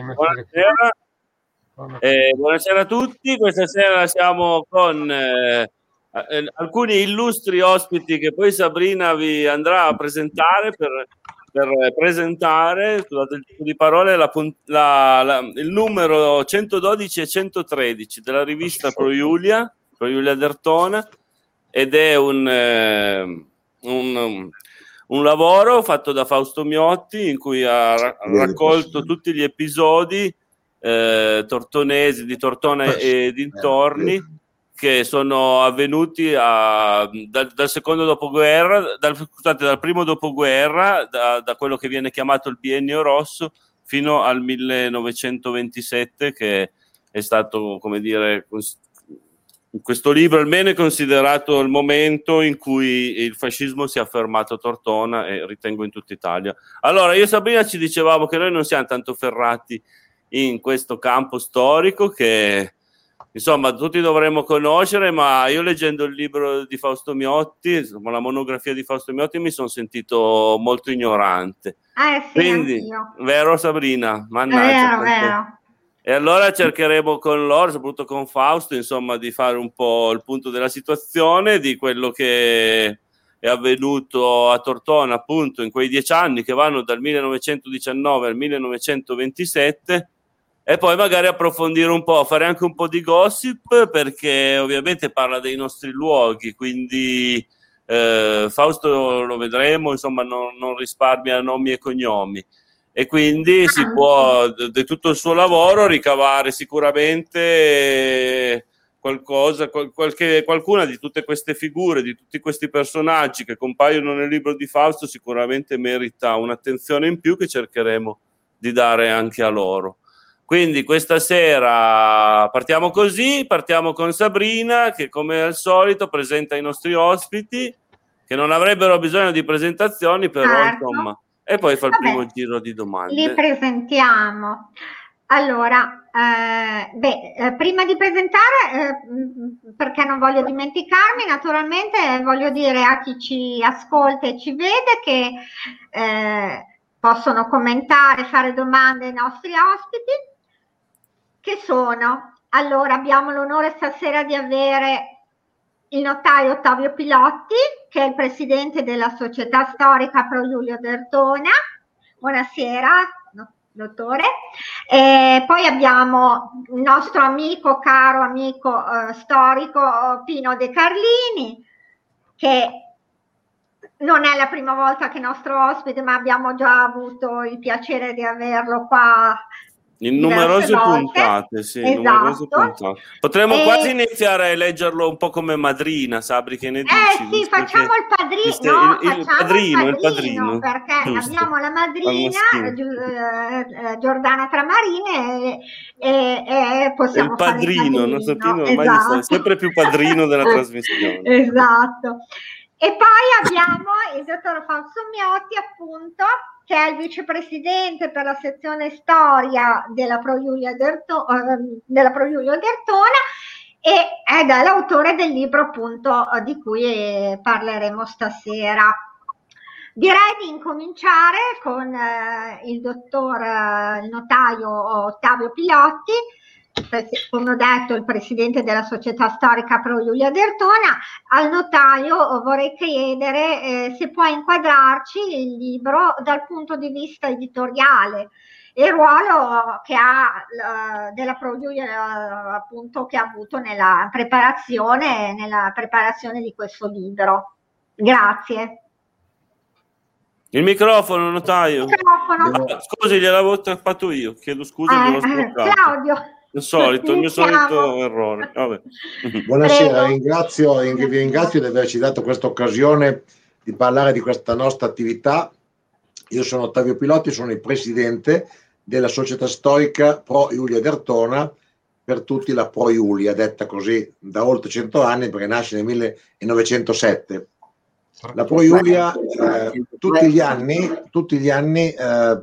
Buonasera. Eh, buonasera a tutti, questa sera siamo con eh, eh, alcuni illustri ospiti che poi Sabrina vi andrà a presentare per, per presentare, scusate il tipo di parole, la, la, la, il numero 112 e 113 della rivista Pro Giulia, Pro Giulia Dertona, ed è un, eh, un, un, lavoro fatto da Fausto Miotti in cui ha raccolto tutti gli episodi eh, tortonesi, di Tortona e dintorni che sono avvenuti a, dal, dal, secondo dopoguerra, dal, scusate, dal primo dopoguerra, da, da, quello che viene chiamato il biennio rosso, fino al 1927, che è stato, come dire, questo libro almeno è considerato il momento in cui il fascismo si è affermato a Tortona e ritengo in tutta Italia. Allora, io e Sabrina ci dicevamo che noi non siamo tanto ferrati in questo campo storico che insomma tutti dovremmo conoscere, ma io leggendo il libro di Fausto Miotti, insomma, la monografia di Fausto Miotti, mi sono sentito molto ignorante. Eh sì, Quindi, vero Sabrina? Mannaggia. Vero, vero. E allora cercheremo con loro, soprattutto con Fausto, insomma, di fare un po' il punto della situazione, di quello che è avvenuto a Tortona, appunto, in quei dieci anni che vanno dal 1919 al 1927 e poi magari approfondire un po', fare anche un po' di gossip perché ovviamente parla dei nostri luoghi, quindi eh, Fausto lo vedremo, insomma non, non, risparmia nomi e cognomi e quindi si ah, può di tutto il suo lavoro ricavare sicuramente qualcosa, qualche, qualcuna di tutte queste figure, di tutti questi personaggi che compaiono nel libro di Fausto sicuramente merita un'attenzione in più che cercheremo di dare anche a loro. Quindi questa sera partiamo così, partiamo con Sabrina che come al solito presenta i nostri ospiti che non avrebbero bisogno di presentazioni, però certo. insomma, e poi fa il Vabbè, primo giro di domande. Li presentiamo. Allora, eh, beh, eh, prima di presentare, eh, perché non voglio dimenticarmi, naturalmente voglio dire a chi ci ascolta e ci vede che eh, possono commentare, fare domande ai nostri ospiti che sono, allora abbiamo l'onore stasera di avere il notaio Ottavio Pilotti, che è il presidente della società storica Pro Giulio Dertona. Buonasera, dottore. E poi abbiamo il nostro amico, caro amico eh, storico Pino De Carlini, che non è la prima volta che è nostro ospite, ma abbiamo già avuto il piacere di averlo qua in numerose puntate, sì, esatto. numerose puntate. Potremmo e... quasi iniziare a leggerlo un po' come madrina, Sabri, che ne dici? Eh sì, facciamo il padrino, stai... no, il, il, padrino, il padrino, perché Giusto. abbiamo la madrina eh, eh, Giordana Tramarine e, e, e possiamo il padrino, il ormai esatto. sempre più padrino della trasmissione. esatto. E poi abbiamo il dottor Fausto Miotti, appunto, che è il vicepresidente per la sezione storia della Pro Giulia, Giulia Dertona e è l'autore del libro appunto di cui parleremo stasera. Direi di incominciare con eh, il dottor eh, il notaio Ottavio Pilotti come ho detto, il presidente della società storica Pro Giulia Dertona, al notaio vorrei chiedere eh, se può inquadrarci il libro dal punto di vista editoriale e il ruolo che ha eh, della Pro Giulia eh, appunto che ha avuto nella preparazione, nella preparazione di questo libro. Grazie. Il microfono, notaio. Il microfono. Scusi, gliel'avevo fatto io. Chiedo scusa. Eh, Claudio. Il solito, il mio solito errore. Vabbè. Buonasera, ringrazio, vi ringrazio di averci dato questa occasione di parlare di questa nostra attività. Io sono Ottavio Pilotti, sono il presidente della società storica Pro Iulia Dertona, per tutti la Pro Iulia, detta così da oltre 100 anni perché nasce nel 1907. La Pro Iulia eh, tutti gli anni, tutti gli anni eh,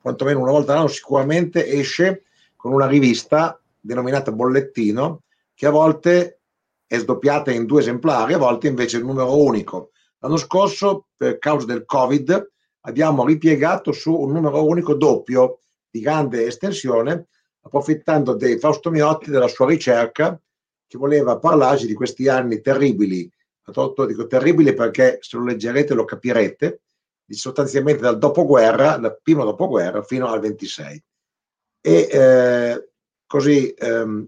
quantomeno una volta all'anno sicuramente esce con una rivista denominata Bollettino, che a volte è sdoppiata in due esemplari, a volte invece il numero unico. L'anno scorso, per causa del Covid, abbiamo ripiegato su un numero unico doppio di grande estensione, approfittando dei Fausto Miotti della sua ricerca che voleva parlarci di questi anni terribili. Dico terribili perché se lo leggerete lo capirete, sostanzialmente dal dopoguerra, dal primo dopoguerra fino al 26. E eh, così ehm,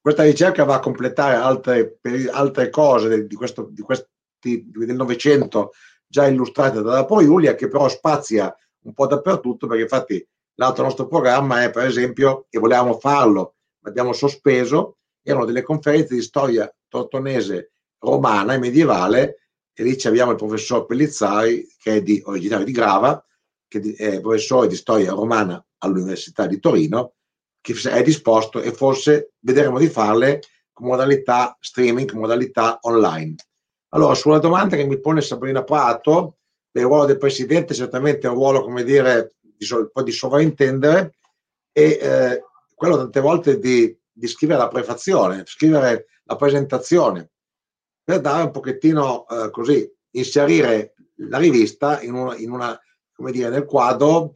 questa ricerca va a completare altre, altre cose di, questo, di questi, del Novecento già illustrate dalla Giulia, che però spazia un po' dappertutto, perché infatti l'altro nostro programma è, per esempio, e volevamo farlo, ma abbiamo sospeso, erano delle conferenze di storia tortonese romana e medievale, e lì abbiamo il professor Pellizzari, che è di, originario di Grava, che è professore di storia romana all'Università di Torino, che è disposto e forse vedremo di farle con modalità streaming, modalità online. Allora, sulla domanda che mi pone Sabrina Prato, il ruolo del presidente certamente un ruolo, come dire, di, un di sovrintendere e eh, quello tante volte di, di scrivere la prefazione, scrivere la presentazione, per dare un pochettino eh, così, inserire la rivista in una, in una, come dire, nel quadro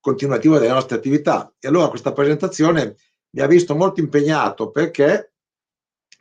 continuativo delle nostre attività. E allora questa presentazione mi ha visto molto impegnato perché,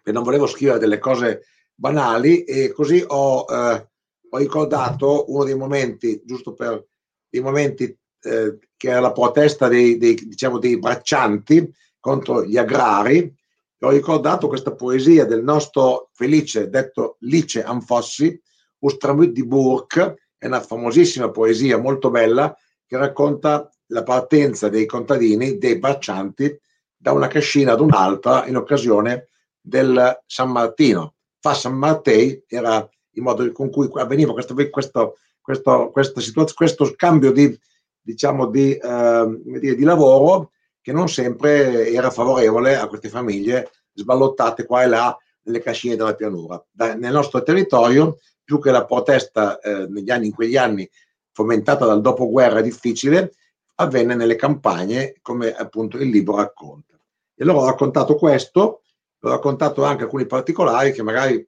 non volevo scrivere delle cose banali e così ho, eh, ho ricordato uno dei momenti, giusto per i momenti eh, che era la protesta dei, dei, diciamo, dei braccianti contro gli agrari, ho ricordato questa poesia del nostro Felice, detto Lice Anfossi, Ustramut di Burke, è una famosissima poesia molto bella che racconta la partenza dei contadini, dei braccianti, da una cascina ad un'altra in occasione del San Martino. Fa San Martei era il modo con cui avveniva questo, questo, questo, questo, scambio di, diciamo, di, eh, di, lavoro che non sempre era favorevole a queste famiglie sballottate qua e là nelle cascine della pianura. Da, nel nostro territorio, più che la protesta eh, negli anni, in quegli anni fomentata dal dopoguerra difficile, avvenne nelle campagne, come appunto il libro racconta. E allora ho raccontato questo, ho raccontato anche alcuni particolari che magari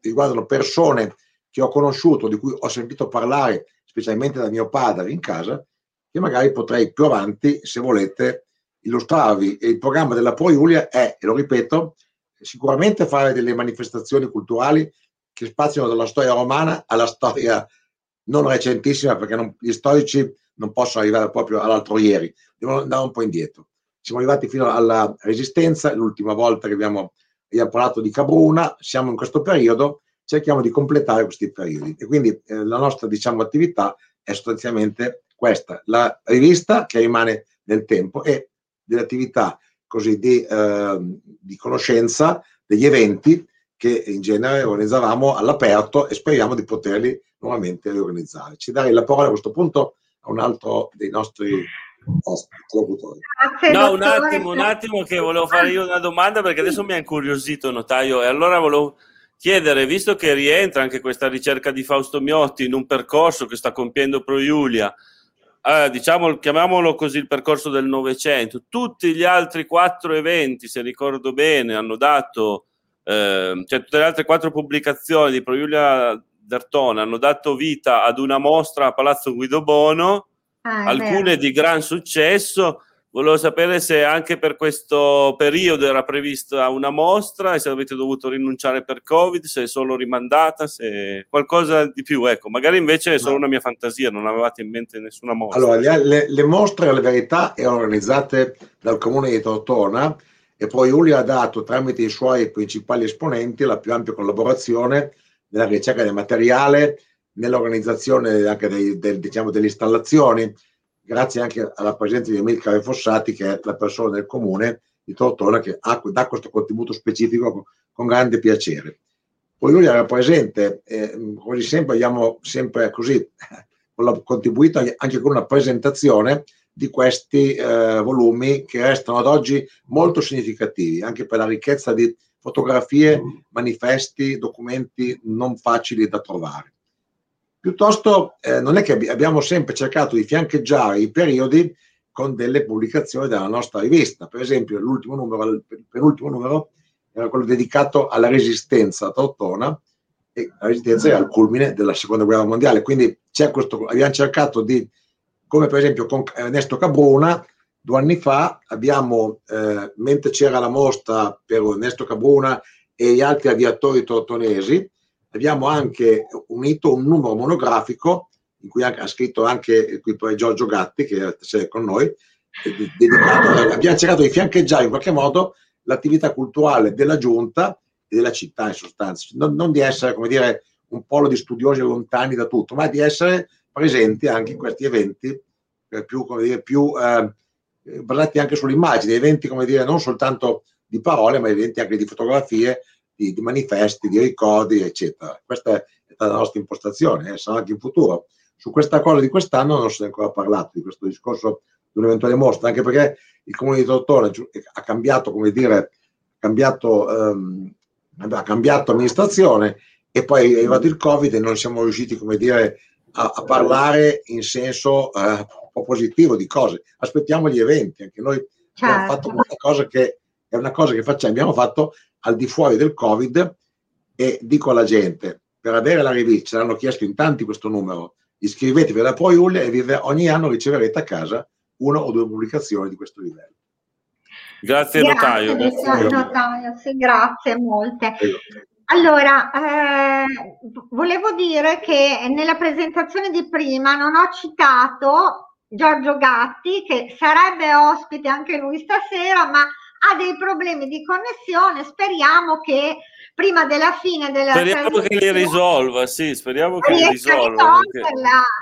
riguardano persone che ho conosciuto, di cui ho sentito parlare, specialmente da mio padre in casa, che magari potrei più avanti, se volete, illustrarvi. E il programma della Pro Iulia è, e lo ripeto, sicuramente fare delle manifestazioni culturali che spaziano dalla storia romana alla storia non recentissima, perché non, gli storici non possono arrivare proprio all'altro ieri, devono andare un po' indietro. Siamo arrivati fino alla Resistenza, l'ultima volta che abbiamo, abbiamo parlato di Cabruna, siamo in questo periodo, cerchiamo di completare questi periodi e quindi eh, la nostra diciamo, attività è sostanzialmente questa, la rivista che rimane nel tempo e delle attività così di, eh, di conoscenza degli eventi che in genere organizzavamo all'aperto e speriamo di poterli nuovamente riorganizzare. Ci darei la parola a questo punto a un altro dei nostri ospiti. No, un attimo, un attimo che volevo fare io una domanda perché adesso mi ha incuriosito, notaio, e allora volevo chiedere, visto che rientra anche questa ricerca di Fausto Miotti in un percorso che sta compiendo Pro Giulia, eh, diciamo, chiamiamolo così il percorso del Novecento, tutti gli altri quattro eventi, se ricordo bene, hanno dato, eh, cioè tutte le altre quattro pubblicazioni di Pro Giulia D'Artona hanno dato vita ad una mostra a Palazzo Guido Bono, ah, alcune vero. di gran successo. Volevo sapere se anche per questo periodo era prevista una mostra e se avete dovuto rinunciare per Covid, se è solo rimandata, se qualcosa di più. Ecco, magari invece è solo una mia fantasia, non avevate in mente nessuna mostra. Allora, le, le mostre, alla verità, erano organizzate dal comune di Tortona e poi Giulio ha dato tramite i suoi principali esponenti la più ampia collaborazione nella ricerca del materiale, nell'organizzazione anche dei, del, diciamo, delle installazioni, grazie anche alla presenza di Emilcare Fossati, che è la persona del comune di Tortona che ha, dà questo contributo specifico con, grande piacere. Poi lui era presente, eh, quasi sempre abbiamo sempre così contribuito anche con una presentazione di questi eh, volumi che restano ad oggi molto significativi, anche per la ricchezza di fotografie, manifesti, documenti non facili da trovare. Piuttosto eh, non è che abbiamo sempre cercato di fiancheggiare i periodi con delle pubblicazioni della nostra rivista. Per esempio, l'ultimo numero, il penultimo numero era quello dedicato alla resistenza a Tortona e la resistenza era al culmine della seconda guerra mondiale. Quindi questo, abbiamo cercato di, come per esempio con Ernesto Cabruna, due anni fa abbiamo, eh, mentre c'era la mostra per Ernesto Cabruna e gli altri aviatori tortonesi, abbiamo anche unito un numero monografico in cui ha scritto anche qui poi Giorgio Gatti che è con noi, dedicato, abbiamo cercato di fiancheggiare in qualche modo l'attività culturale della giunta e della città in sostanza, non, non di essere come dire un polo di studiosi lontani da tutto, ma di essere presenti anche in questi eventi eh, più, come dire, più eh, basati anche sull'immagine, eventi come dire non soltanto di parole, ma eventi anche di fotografie, di, di manifesti, di ricordi, eccetera. Questa è la nostra impostazione, eh, sarà anche in futuro. Su questa cosa di quest'anno non si è ancora parlato, di questo discorso di un'eventuale mostra, anche perché il comune di Tortona ha cambiato, come dire, cambiato, ehm, ha cambiato amministrazione e poi è arrivato il Covid e non siamo riusciti, come dire, a, a parlare in senso eh, positivo di cose. Aspettiamo gli eventi, anche noi certo. abbiamo fatto questa cosa che è una cosa che facciamo, abbiamo fatto al di fuori del Covid e dico alla gente, per avere la rivista, ce l'hanno chiesto in tanti questo numero, iscrivetevi alla Pro Iulia e ogni anno riceverete a casa una o due pubblicazioni di questo livello. Grazie, grazie notaio. Grazie, notaio. Sì, grazie molte. Allora, eh, volevo dire che nella presentazione di prima non ho citato Giorgio Gatti, che sarebbe ospite anche lui stasera, ma ha dei problemi di connessione. Speriamo che prima della fine della speriamo che li risolva sì speriamo che li risolva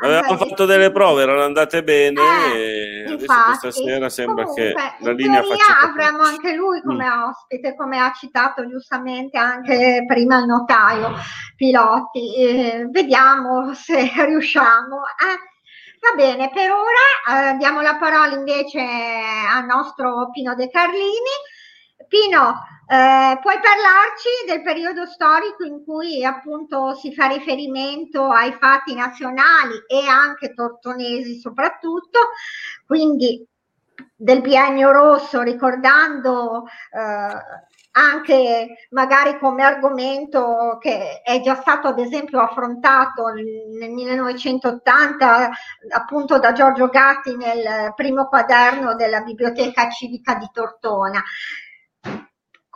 avevamo fatto delle prove erano andate bene eh, e questa sera sembra Comunque, che la linea faccia avremo anche lui come mm. ospite come ha citato giustamente anche prima il notaio Pilotti eh, vediamo se riusciamo eh. Va bene, per ora eh, diamo la parola invece al nostro Pino De Carlini. Pino, eh, puoi parlarci del periodo storico in cui appunto si fa riferimento ai fatti nazionali e anche tortonesi soprattutto, quindi del biennio rosso, ricordando eh, anche magari come argomento che è già stato ad esempio affrontato nel 1980 appunto da Giorgio Gatti nel primo quaderno della Biblioteca Civica di Tortona.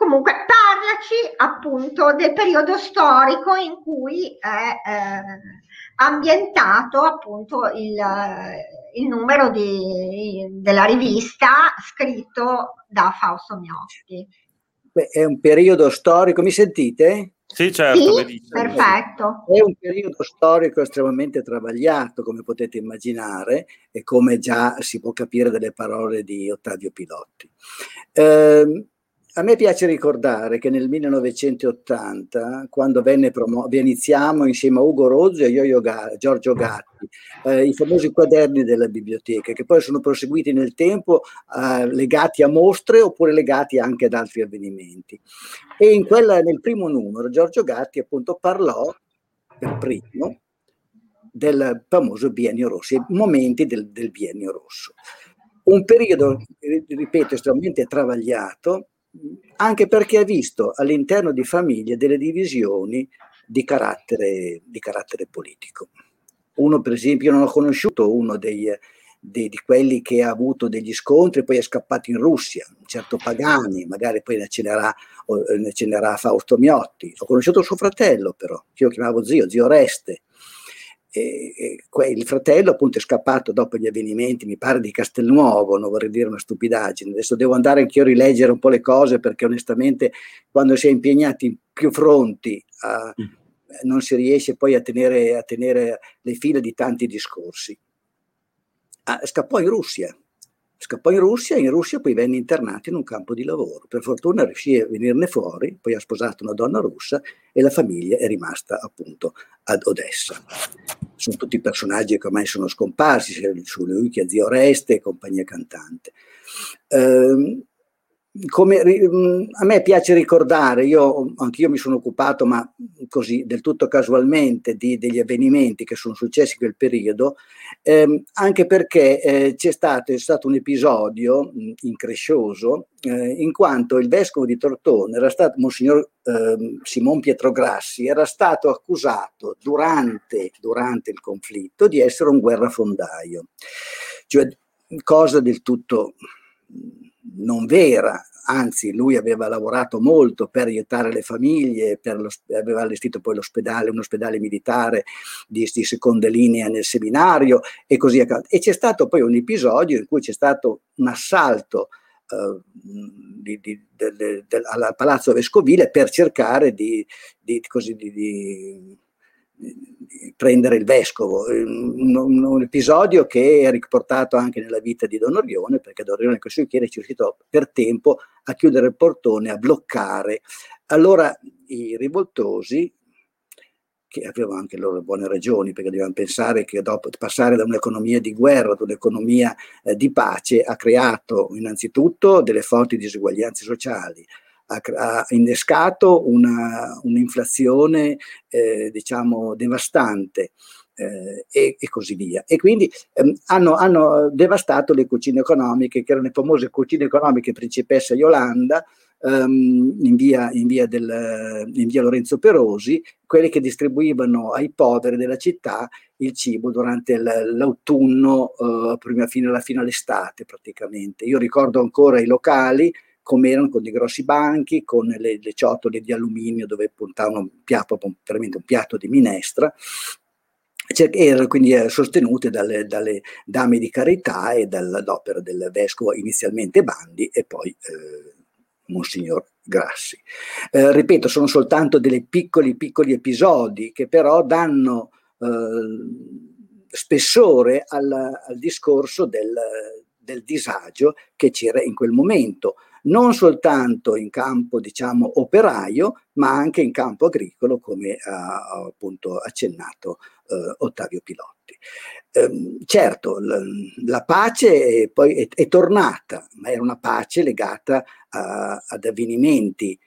Comunque, parlaci appunto del periodo storico in cui è eh, ambientato appunto il, il numero di, della rivista scritto da Fausto Miotti. Beh, è un periodo storico, mi sentite? Sì, certo. Sì, perfetto. È un periodo storico estremamente travagliato, come potete immaginare, e come già si può capire dalle parole di Ottavio Pilotti. Eh, a me piace ricordare che nel 1980, quando venne promo- iniziamo insieme a Ugo Rozzi e Io-Io Ga- Giorgio Gatti, eh, i famosi quaderni della biblioteca, che poi sono proseguiti nel tempo eh, legati a mostre oppure legati anche ad altri avvenimenti. E quella, nel primo numero Giorgio Gatti appunto parlò per primo del famoso biennio rosso, i momenti del, del biennio rosso. Un periodo, ripeto, estremamente travagliato, anche perché ha visto all'interno di famiglie delle divisioni di carattere, di carattere politico. Uno, per esempio, non ho conosciuto uno dei, dei, di quelli che ha avuto degli scontri e poi è scappato in Russia, un certo Pagani, magari poi ne cenerà, ne cenerà Fausto Miotti. Ho conosciuto suo fratello, però, che io chiamavo zio, zio Reste, e, e, il fratello appunto è scappato dopo gli avvenimenti, mi pare di Castelnuovo, non vorrei dire una stupidaggine, adesso devo andare anch'io a rileggere un po' le cose perché onestamente quando si è impegnati in più fronti a, mm. non si riesce poi a tenere, a tenere le file di tanti discorsi. Ah, scappò in Russia, Scappò in Russia e in Russia poi venne internato in un campo di lavoro. Per fortuna riuscì a venirne fuori, poi ha sposato una donna russa e la famiglia è rimasta appunto ad Odessa. Sono tutti personaggi che ormai sono scomparsi, sia lui che zio Oreste e compagnia cantante. Eh, come, mm, a me piace ricordare, io anch'io mi sono occupato, ma così del tutto casualmente, di, degli avvenimenti che sono successi in quel periodo, ehm, anche perché eh, c'è, stato, è stato un episodio mh, mm, increscioso, eh, in quanto il vescovo di Tortone era stato, Monsignor eh, Simon Pietrograssi, era stato accusato durante, durante il conflitto di essere un guerrafondaio. Cioè, cosa del tutto non vera, anzi lui aveva lavorato molto per aiutare le famiglie, lo, aveva allestito poi l'ospedale, un ospedale militare di, di, seconda linea nel seminario e così via. E c'è stato poi un episodio in cui c'è stato un assalto uh, di, di, del, del, al Palazzo Vescovile per cercare di, così, di prendere il vescovo, un, un, episodio che è riportato anche nella vita di Don Orione, perché Don Orione con i suoi chieri ci riuscito per tempo a chiudere il portone, a bloccare. Allora i rivoltosi, che avevano anche loro buone ragioni, perché dovevano pensare che dopo passare da un'economia di guerra ad un'economia eh, di pace ha creato innanzitutto delle forti diseguaglianze sociali, ha, ha innescato una, un'inflazione eh, diciamo devastante. Eh, e, e, così via. E quindi ehm, hanno, hanno, devastato le cucine economiche, che erano le famose cucine economiche principessa Yolanda, ehm, in, via, in, via del, in, via, Lorenzo Perosi, quelle che distribuivano ai poveri della città il cibo durante l'autunno, eh, prima fino, fino all'estate praticamente. Io ricordo ancora i locali come erano con dei grossi banchi, con le, le ciotole di alluminio dove puntavano un piatto, veramente un piatto di minestra, erano quindi eh, sostenute dalle, dalle, dame di carità e dall'opera del vescovo, inizialmente Bandi e poi eh, Monsignor Grassi. Eh, ripeto, sono soltanto dei piccoli, piccoli episodi che però danno eh, spessore al, al discorso del, del disagio che c'era in quel momento non soltanto in campo diciamo operaio, ma anche in campo agricolo, come ha appunto accennato eh, Ottavio Pilotti. Eh, certo, la, la pace è, poi è, è, tornata, ma era una pace legata a, ad avvenimenti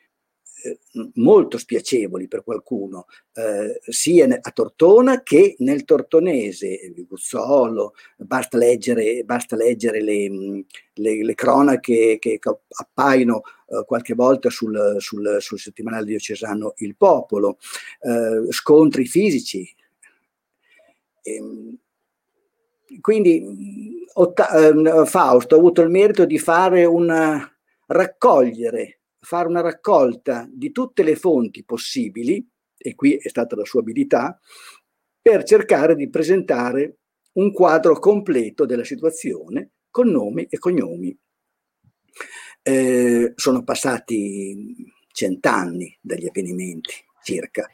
molto spiacevoli per qualcuno, eh, sia a Tortona che nel tortonese, Guzzolo, basta leggere, basta leggere le, le, le, cronache che appaiono eh, qualche volta sul, sul, sul, settimanale diocesano Il Popolo, eh, scontri fisici. Ehm, quindi Otta- ehm, Fausto ha avuto il merito di fare una raccogliere fare una raccolta di tutte le fonti possibili, e qui è stata la sua abilità, per cercare di presentare un quadro completo della situazione con nomi e cognomi. Eh, sono passati cent'anni dagli avvenimenti, circa.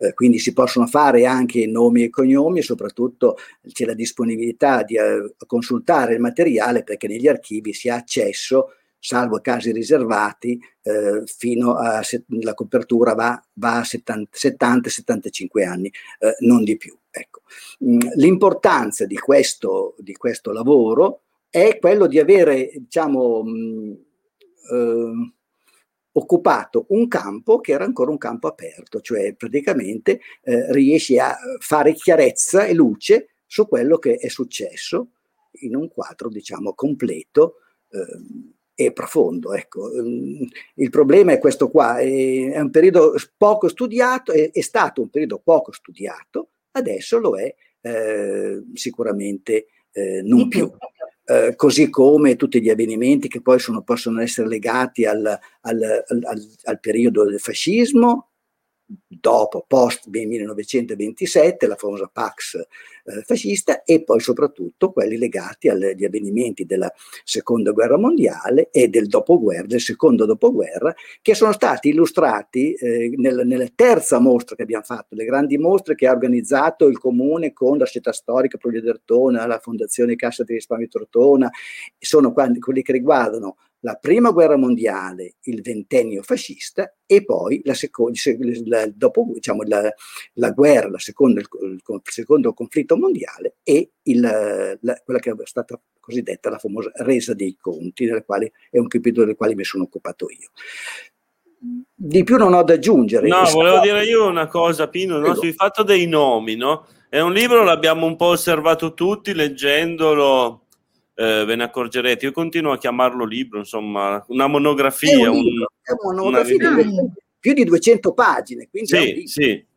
Eh, quindi si possono fare anche nomi e cognomi e soprattutto c'è la disponibilità di eh, consultare il materiale perché negli archivi si ha accesso salvo casi riservati, eh, fino a la copertura va, va a 70-75 anni, eh, non di più. Ecco. Mm, l'importanza di questo, di questo, lavoro è quello di avere, diciamo, mh, mm, eh, occupato un campo che era ancora un campo aperto, cioè praticamente eh, riesci a fare chiarezza e luce su quello che è successo in un quadro, diciamo, completo. Eh, e profondo. Ecco. Ehm, il problema è questo qua, è, un periodo poco studiato, è, è, stato un periodo poco studiato, adesso lo è eh, sicuramente eh, non più. Eh, così come tutti gli avvenimenti che poi sono, possono essere legati al, al, al, al periodo del fascismo, dopo, post 1927, la famosa Pax eh, fascista e poi soprattutto quelli legati agli avvenimenti della seconda guerra mondiale e del dopoguerra, del secondo dopoguerra, che sono stati illustrati eh, nel, nella terza mostra che abbiamo fatto, le grandi mostre che ha organizzato il comune con la città storica Provia Tortona, la Fondazione Cassa di Risparmio Tortona, sono quelli che riguardano la prima guerra mondiale, il ventennio fascista e poi la, seconda, la, dopo, diciamo, la, la guerra, la seconda, il, il, secondo conflitto mondiale e il, la, quella che è stata cosiddetta la famosa resa dei conti, nella quale è un capitolo del quale mi sono occupato io. Di più non ho da aggiungere. No, volevo dire io una cosa, Pino, no? sul fatto dei nomi, no? È un libro, l'abbiamo un po' osservato tutti leggendolo eh, ve ne accorgerete. Io continuo a chiamarlo libro, insomma, una monografia. È un libro, un, è una monografia una... di più di 200 pagine. sì, sì.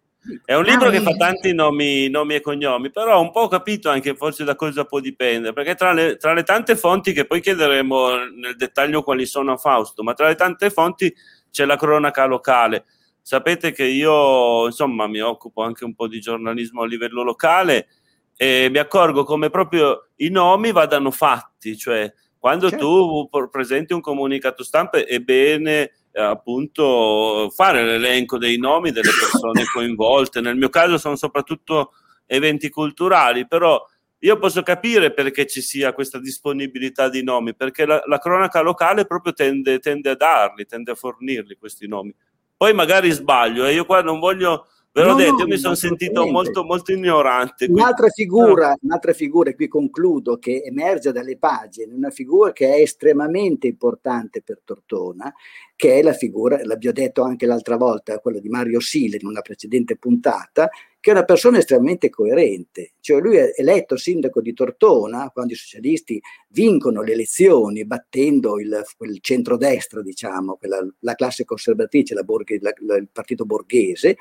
È un libro che fa tanti nomi, nomi, e cognomi, però un po' ho capito anche forse da cosa può dipendere, perché tra le, tra le tante fonti, che poi chiederemo nel dettaglio quali sono a Fausto, ma tra le tante fonti c'è la cronaca locale. Sapete che io, insomma, mi occupo anche un po' di giornalismo a livello locale e mi accorgo come proprio i nomi vadano fatti, cioè quando certo. tu presenti un comunicato stampa è bene eh, appunto fare l'elenco dei nomi delle persone coinvolte. Nel mio caso sono soprattutto eventi culturali, però io posso capire perché ci sia questa disponibilità di nomi, perché la, la cronaca locale proprio tende, tende, a darli, tende a fornirli questi nomi. Poi magari sbaglio e eh, io qua non voglio Ve l'ho no, detto, io mi sono sentito molto, molto ignorante. Un'altra figura, un'altra figura, e qui concludo, che emerge dalle pagine, una figura che è estremamente importante per Tortona, che è la figura, l'abbiamo detto anche l'altra volta, quella di Mario Sile in una precedente puntata, che è una persona estremamente coerente. Cioè lui è eletto sindaco di Tortona quando i socialisti vincono le elezioni battendo il, il centrodestra, diciamo, quella, la classe conservatrice, la borghe, la, la, il partito borghese,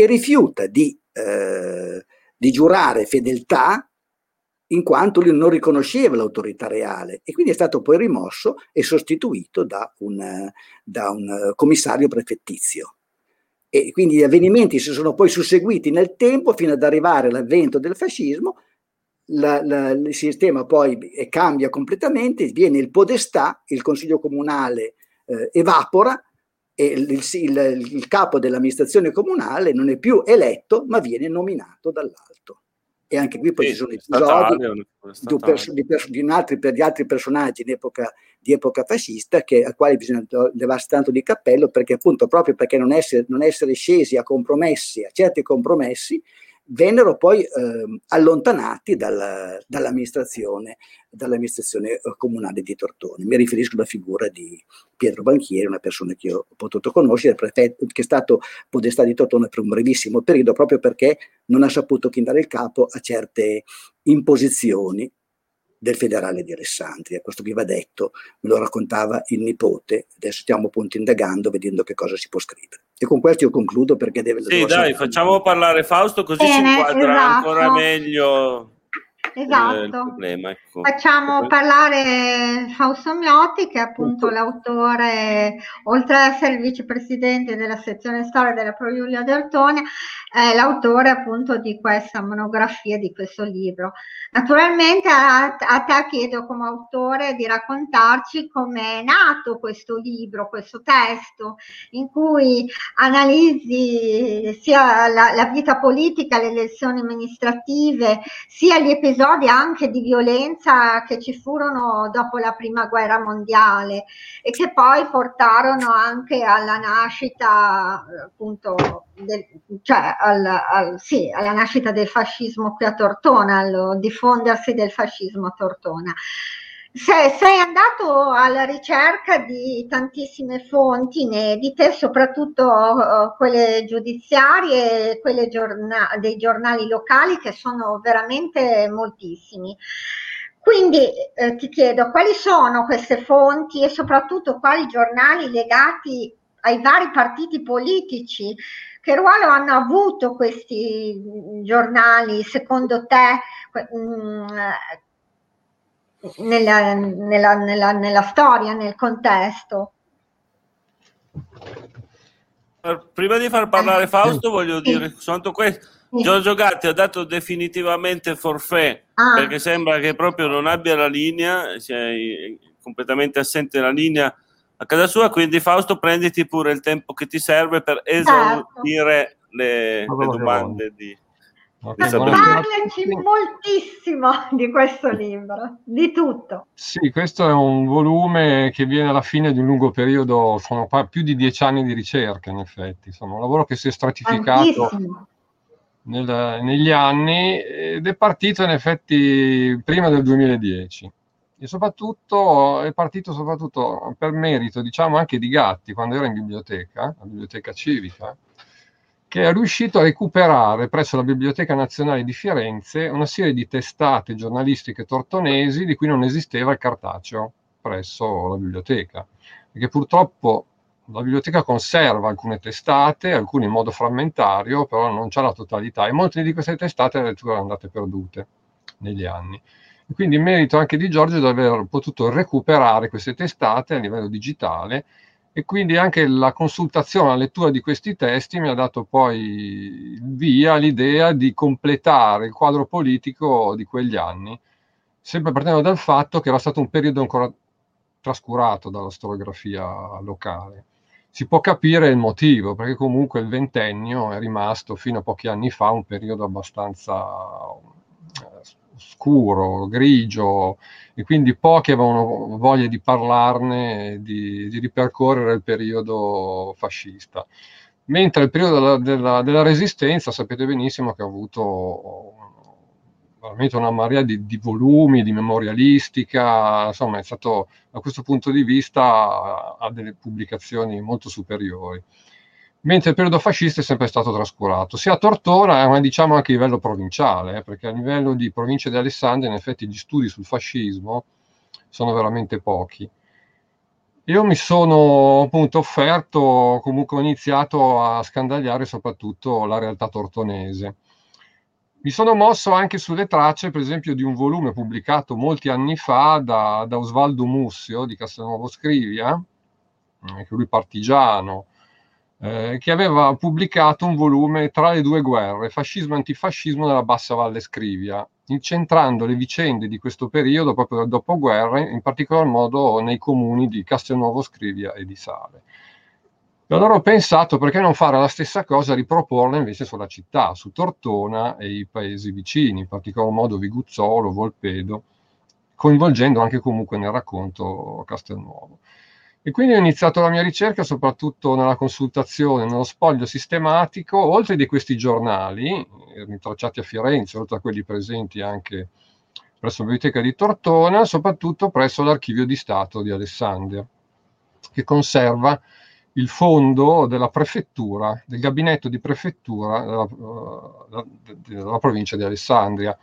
e rifiuta di, eh, di giurare fedeltà in quanto lui non riconosceva l'autorità reale e quindi è stato poi rimosso e sostituito da un, da un commissario prefettizio. E quindi gli avvenimenti si sono poi susseguiti nel tempo fino ad arrivare all'avvento del fascismo, la, la, il sistema poi cambia completamente, viene il podestà, il consiglio comunale eh, evapora il, il, il, capo dell'amministrazione comunale non è più eletto, ma viene nominato dall'alto. E anche qui poi sì, ci sono episodi di, pers- di, pers- di, altri, di, altri, personaggi di epoca, di epoca fascista che, a quali bisogna levarsi tanto di cappello perché appunto proprio perché non essere, non essere scesi a compromessi, a certi compromessi, vennero poi eh, allontanati dal, dall'amministrazione, dall'amministrazione eh, comunale di Tortoni. Mi riferisco alla figura di Pietro Banchieri, una persona che ho potuto conoscere, prefetto, che è stato podestà di Tortone per un brevissimo periodo, proprio perché non ha saputo chinare il capo a certe imposizioni del federale di Alessandria. Questo qui va detto, me lo raccontava il nipote, adesso stiamo appunto indagando, vedendo che cosa si può scrivere. E con questo io concludo perché deve... Sì, dai, facciamo parlare Fausto così Bene, si inquadra esatto. ancora meglio Esatto. Problema, ecco. Facciamo parlare Fausto Miotti, che è appunto l'autore, oltre ad essere il vicepresidente della sezione storia della Pro Giulia Dertone, è l'autore appunto di questa monografia, di questo libro. Naturalmente a, a te chiedo come autore di raccontarci come è nato questo libro, questo testo, in cui analizzi sia la, la vita politica, le elezioni amministrative, sia gli episodi anche di violenza che ci furono dopo la prima guerra mondiale e che poi portarono anche alla nascita appunto del, cioè al, al, sì, alla nascita del fascismo qui a Tortona, al diffondersi del fascismo a Tortona. Se, sei andato alla ricerca di tantissime fonti inedite, soprattutto uh, quelle giudiziarie, quelle giorna- dei giornali locali, che sono veramente moltissimi. Quindi eh, ti chiedo quali sono queste fonti e soprattutto quali giornali legati ai vari partiti politici che ruolo hanno avuto questi giornali, secondo te, mm, nella, nella, nella, nella storia, nel contesto? Prima di far parlare eh, Fausto, voglio sì. dire soltanto questo. Giorgio Gatti ha dato definitivamente forfè ah. perché sembra che proprio non abbia la linea, sia completamente assente la linea a casa sua, quindi Fausto prenditi pure il tempo che ti serve per esaurire certo. le, le domande di... Okay, parlaci moltissimo di questo libro, di tutto. Sì, questo è un volume che viene alla fine di un lungo periodo, sono più di dieci anni di ricerca in effetti, insomma un lavoro che si è stratificato nel, negli anni ed è partito in effetti prima del 2010 e soprattutto è partito soprattutto per merito, diciamo anche di Gatti, quando era in biblioteca, la biblioteca civica, che è riuscito a recuperare presso la Biblioteca Nazionale di Firenze una serie di testate giornalistiche tortonesi di cui non esisteva il cartaceo presso la biblioteca, perché purtroppo la biblioteca conserva alcune testate, alcune in modo frammentario, però non c'è la totalità e molte di queste testate addirittura sono andate perdute negli anni. E quindi merito anche di Giorgio di aver potuto recuperare queste testate a livello digitale e quindi anche la consultazione, la lettura di questi testi mi ha dato poi via l'idea di completare il quadro politico di quegli anni, sempre partendo dal fatto che era stato un periodo ancora trascurato dalla storiografia locale. Si può capire il motivo, perché comunque il ventennio è rimasto fino a pochi anni fa un periodo abbastanza scuro, grigio, e quindi pochi avevano voglia di parlarne, di, di ripercorrere il periodo fascista. Mentre il periodo della, della, della, resistenza sapete benissimo che ha avuto veramente una marea di, di, volumi, di memorialistica, insomma è stato da questo punto di vista ha delle pubblicazioni molto superiori mentre il periodo fascista è sempre stato trascurato, sia a Tortona, ma diciamo anche a livello provinciale, eh, perché a livello di provincia di Alessandria in effetti gli studi sul fascismo sono veramente pochi. Io mi sono appunto offerto, comunque ho iniziato a scandagliare soprattutto la realtà tortonese. Mi sono mosso anche sulle tracce, per esempio, di un volume pubblicato molti anni fa da, da Osvaldo Mussio di Castelnuovo Scrivia, anche lui partigiano, eh, che aveva pubblicato un volume tra le due guerre, fascismo e antifascismo nella Bassa Valle Scrivia, incentrando le vicende di questo periodo proprio del dopoguerra, in particolar modo nei comuni di Castelnuovo Scrivia e di Sale. E allora ho pensato perché non fare la stessa cosa, riproporla invece sulla città, su Tortona e i paesi vicini, in particolar modo Viguzzolo, Volpedo, coinvolgendo anche comunque nel racconto Castelnuovo. E quindi ho iniziato la mia ricerca soprattutto nella consultazione, nello spoglio sistematico, oltre di questi giornali, eh, ritracciati a Firenze, oltre a quelli presenti anche presso la biblioteca di Tortona, soprattutto presso l'archivio di Stato di Alessandria, che conserva il fondo della prefettura, del gabinetto di prefettura della, uh, della provincia di Alessandria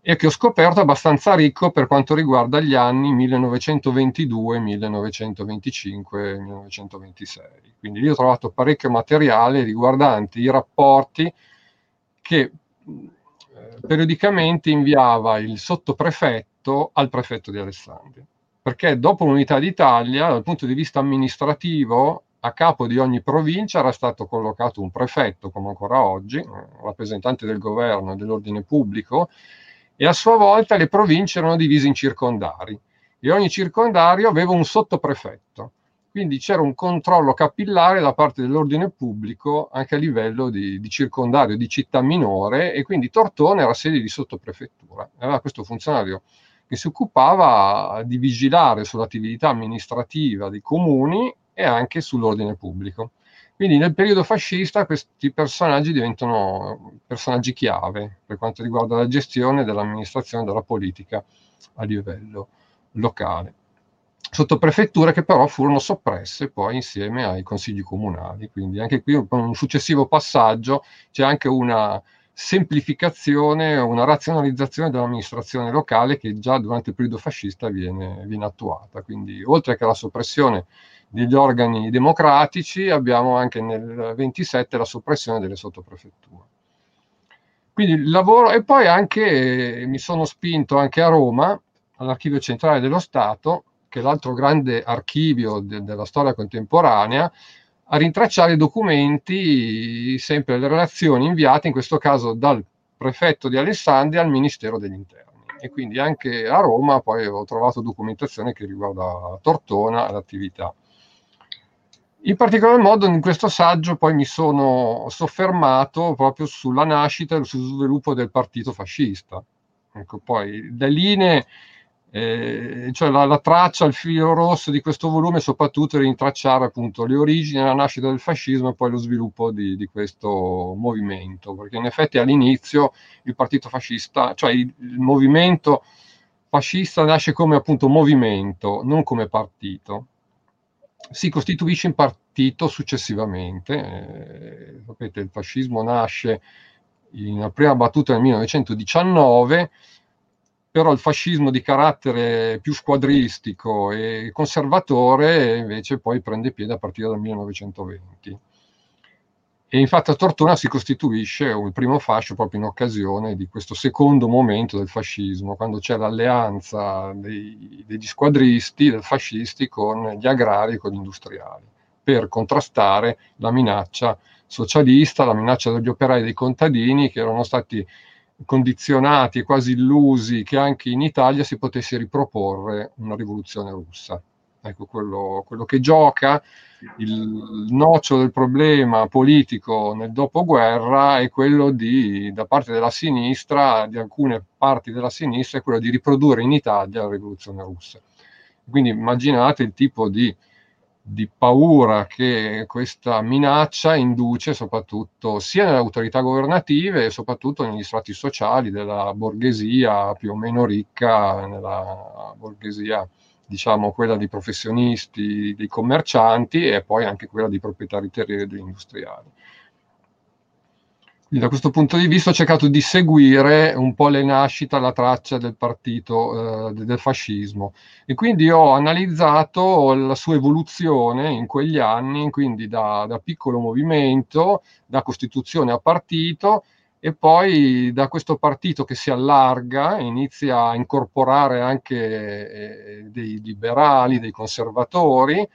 e che ho scoperto abbastanza ricco per quanto riguarda gli anni 1922, 1925 1926. Quindi lì ho trovato parecchio materiale riguardante i rapporti che eh, periodicamente inviava il sottoprefetto al prefetto di Alessandria. Perché dopo l'unità d'Italia, dal punto di vista amministrativo, a capo di ogni provincia era stato collocato un prefetto, come ancora oggi, un rappresentante del governo e dell'ordine pubblico, e a sua volta le province erano divise in circondari e ogni circondario aveva un sottoprefetto. Quindi c'era un controllo capillare da parte dell'ordine pubblico anche a livello di, di circondario, di città minore e quindi Tortone era sede di sottoprefettura. Aveva questo funzionario che si occupava di vigilare sull'attività amministrativa dei comuni e anche sull'ordine pubblico. Quindi nel periodo fascista questi personaggi diventano personaggi chiave per quanto riguarda la gestione dell'amministrazione della politica a livello locale. Sottoprefetture che però furono soppresse poi insieme ai consigli comunali, quindi anche qui un successivo passaggio c'è anche una semplificazione, una razionalizzazione dell'amministrazione locale che già durante il periodo fascista viene, viene attuata. Quindi oltre che la soppressione degli organi democratici, abbiamo anche nel 27 la soppressione delle sottoprefetture. Quindi il lavoro, e poi anche mi sono spinto anche a Roma, all'Archivio Centrale dello Stato, che è l'altro grande archivio de- della storia contemporanea, a rintracciare documenti, sempre le relazioni inviate, in questo caso dal prefetto di Alessandria al Ministero degli Interni. E quindi anche a Roma poi ho trovato documentazione che riguarda Tortona, l'attività. In particolar modo in questo saggio poi mi sono soffermato proprio sulla nascita e sullo sviluppo del partito fascista. Ecco, poi le linee, eh, cioè la, la, traccia, il filo rosso di questo volume soprattutto è rintracciare appunto le origini, la nascita del fascismo e poi lo sviluppo di, di questo movimento, perché in effetti all'inizio il partito fascista, cioè il, il movimento fascista nasce come appunto movimento, non come partito si costituisce in partito successivamente. Eh, sapete, il fascismo nasce in una prima battuta nel 1919, però il fascismo di carattere più squadristico e conservatore invece poi prende piede a partire dal 1920. E infatti a Tortona si costituisce il primo fascio proprio in occasione di questo secondo momento del fascismo, quando c'è l'alleanza dei, degli squadristi, del fascisti con gli agrari e con gli industriali, per contrastare la minaccia socialista, la minaccia degli operai e dei contadini che erano stati condizionati e quasi illusi che anche in Italia si potesse riproporre una rivoluzione russa. Ecco, quello, quello che gioca il nocciolo del problema politico nel dopoguerra è quello di, da parte della sinistra, di alcune parti della sinistra, è quello di riprodurre in Italia la rivoluzione russa. Quindi immaginate il tipo di, di paura che questa minaccia induce soprattutto sia nelle autorità governative e soprattutto negli strati sociali della borghesia più o meno ricca, nella borghesia diciamo quella di professionisti, dei commercianti e poi anche quella di proprietari terrieri e degli industriali. Quindi da questo punto di vista ho cercato di seguire un po' le nascite, la traccia del partito eh, del fascismo e quindi ho analizzato la sua evoluzione in quegli anni, quindi da, da piccolo movimento, da costituzione a partito, e poi da questo partito che si allarga inizia a incorporare anche eh, dei liberali, dei conservatori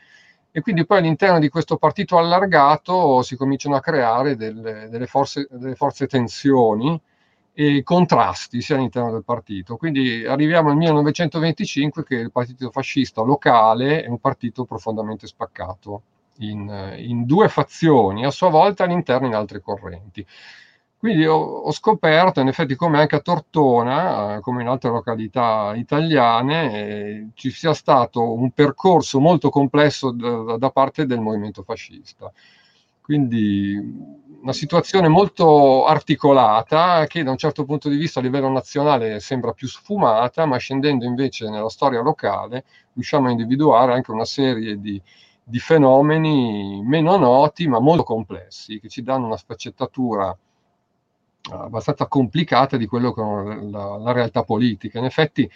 e quindi poi all'interno di questo partito allargato si cominciano a creare delle, delle, forze, delle forze tensioni e contrasti sia all'interno del partito. Quindi arriviamo al 1925 che il partito fascista locale è un partito profondamente spaccato in, in due fazioni, a sua volta all'interno in altre correnti. Quindi ho, ho, scoperto, in effetti, come anche a Tortona, eh, come in altre località italiane, eh, ci sia stato un percorso molto complesso da, da, parte del movimento fascista. Quindi una situazione molto articolata che da un certo punto di vista a livello nazionale sembra più sfumata, ma scendendo invece nella storia locale riusciamo a individuare anche una serie di, di fenomeni meno noti ma molto complessi che ci danno una sfaccettatura abbastanza complicata di quello che è la, la, realtà politica. In effetti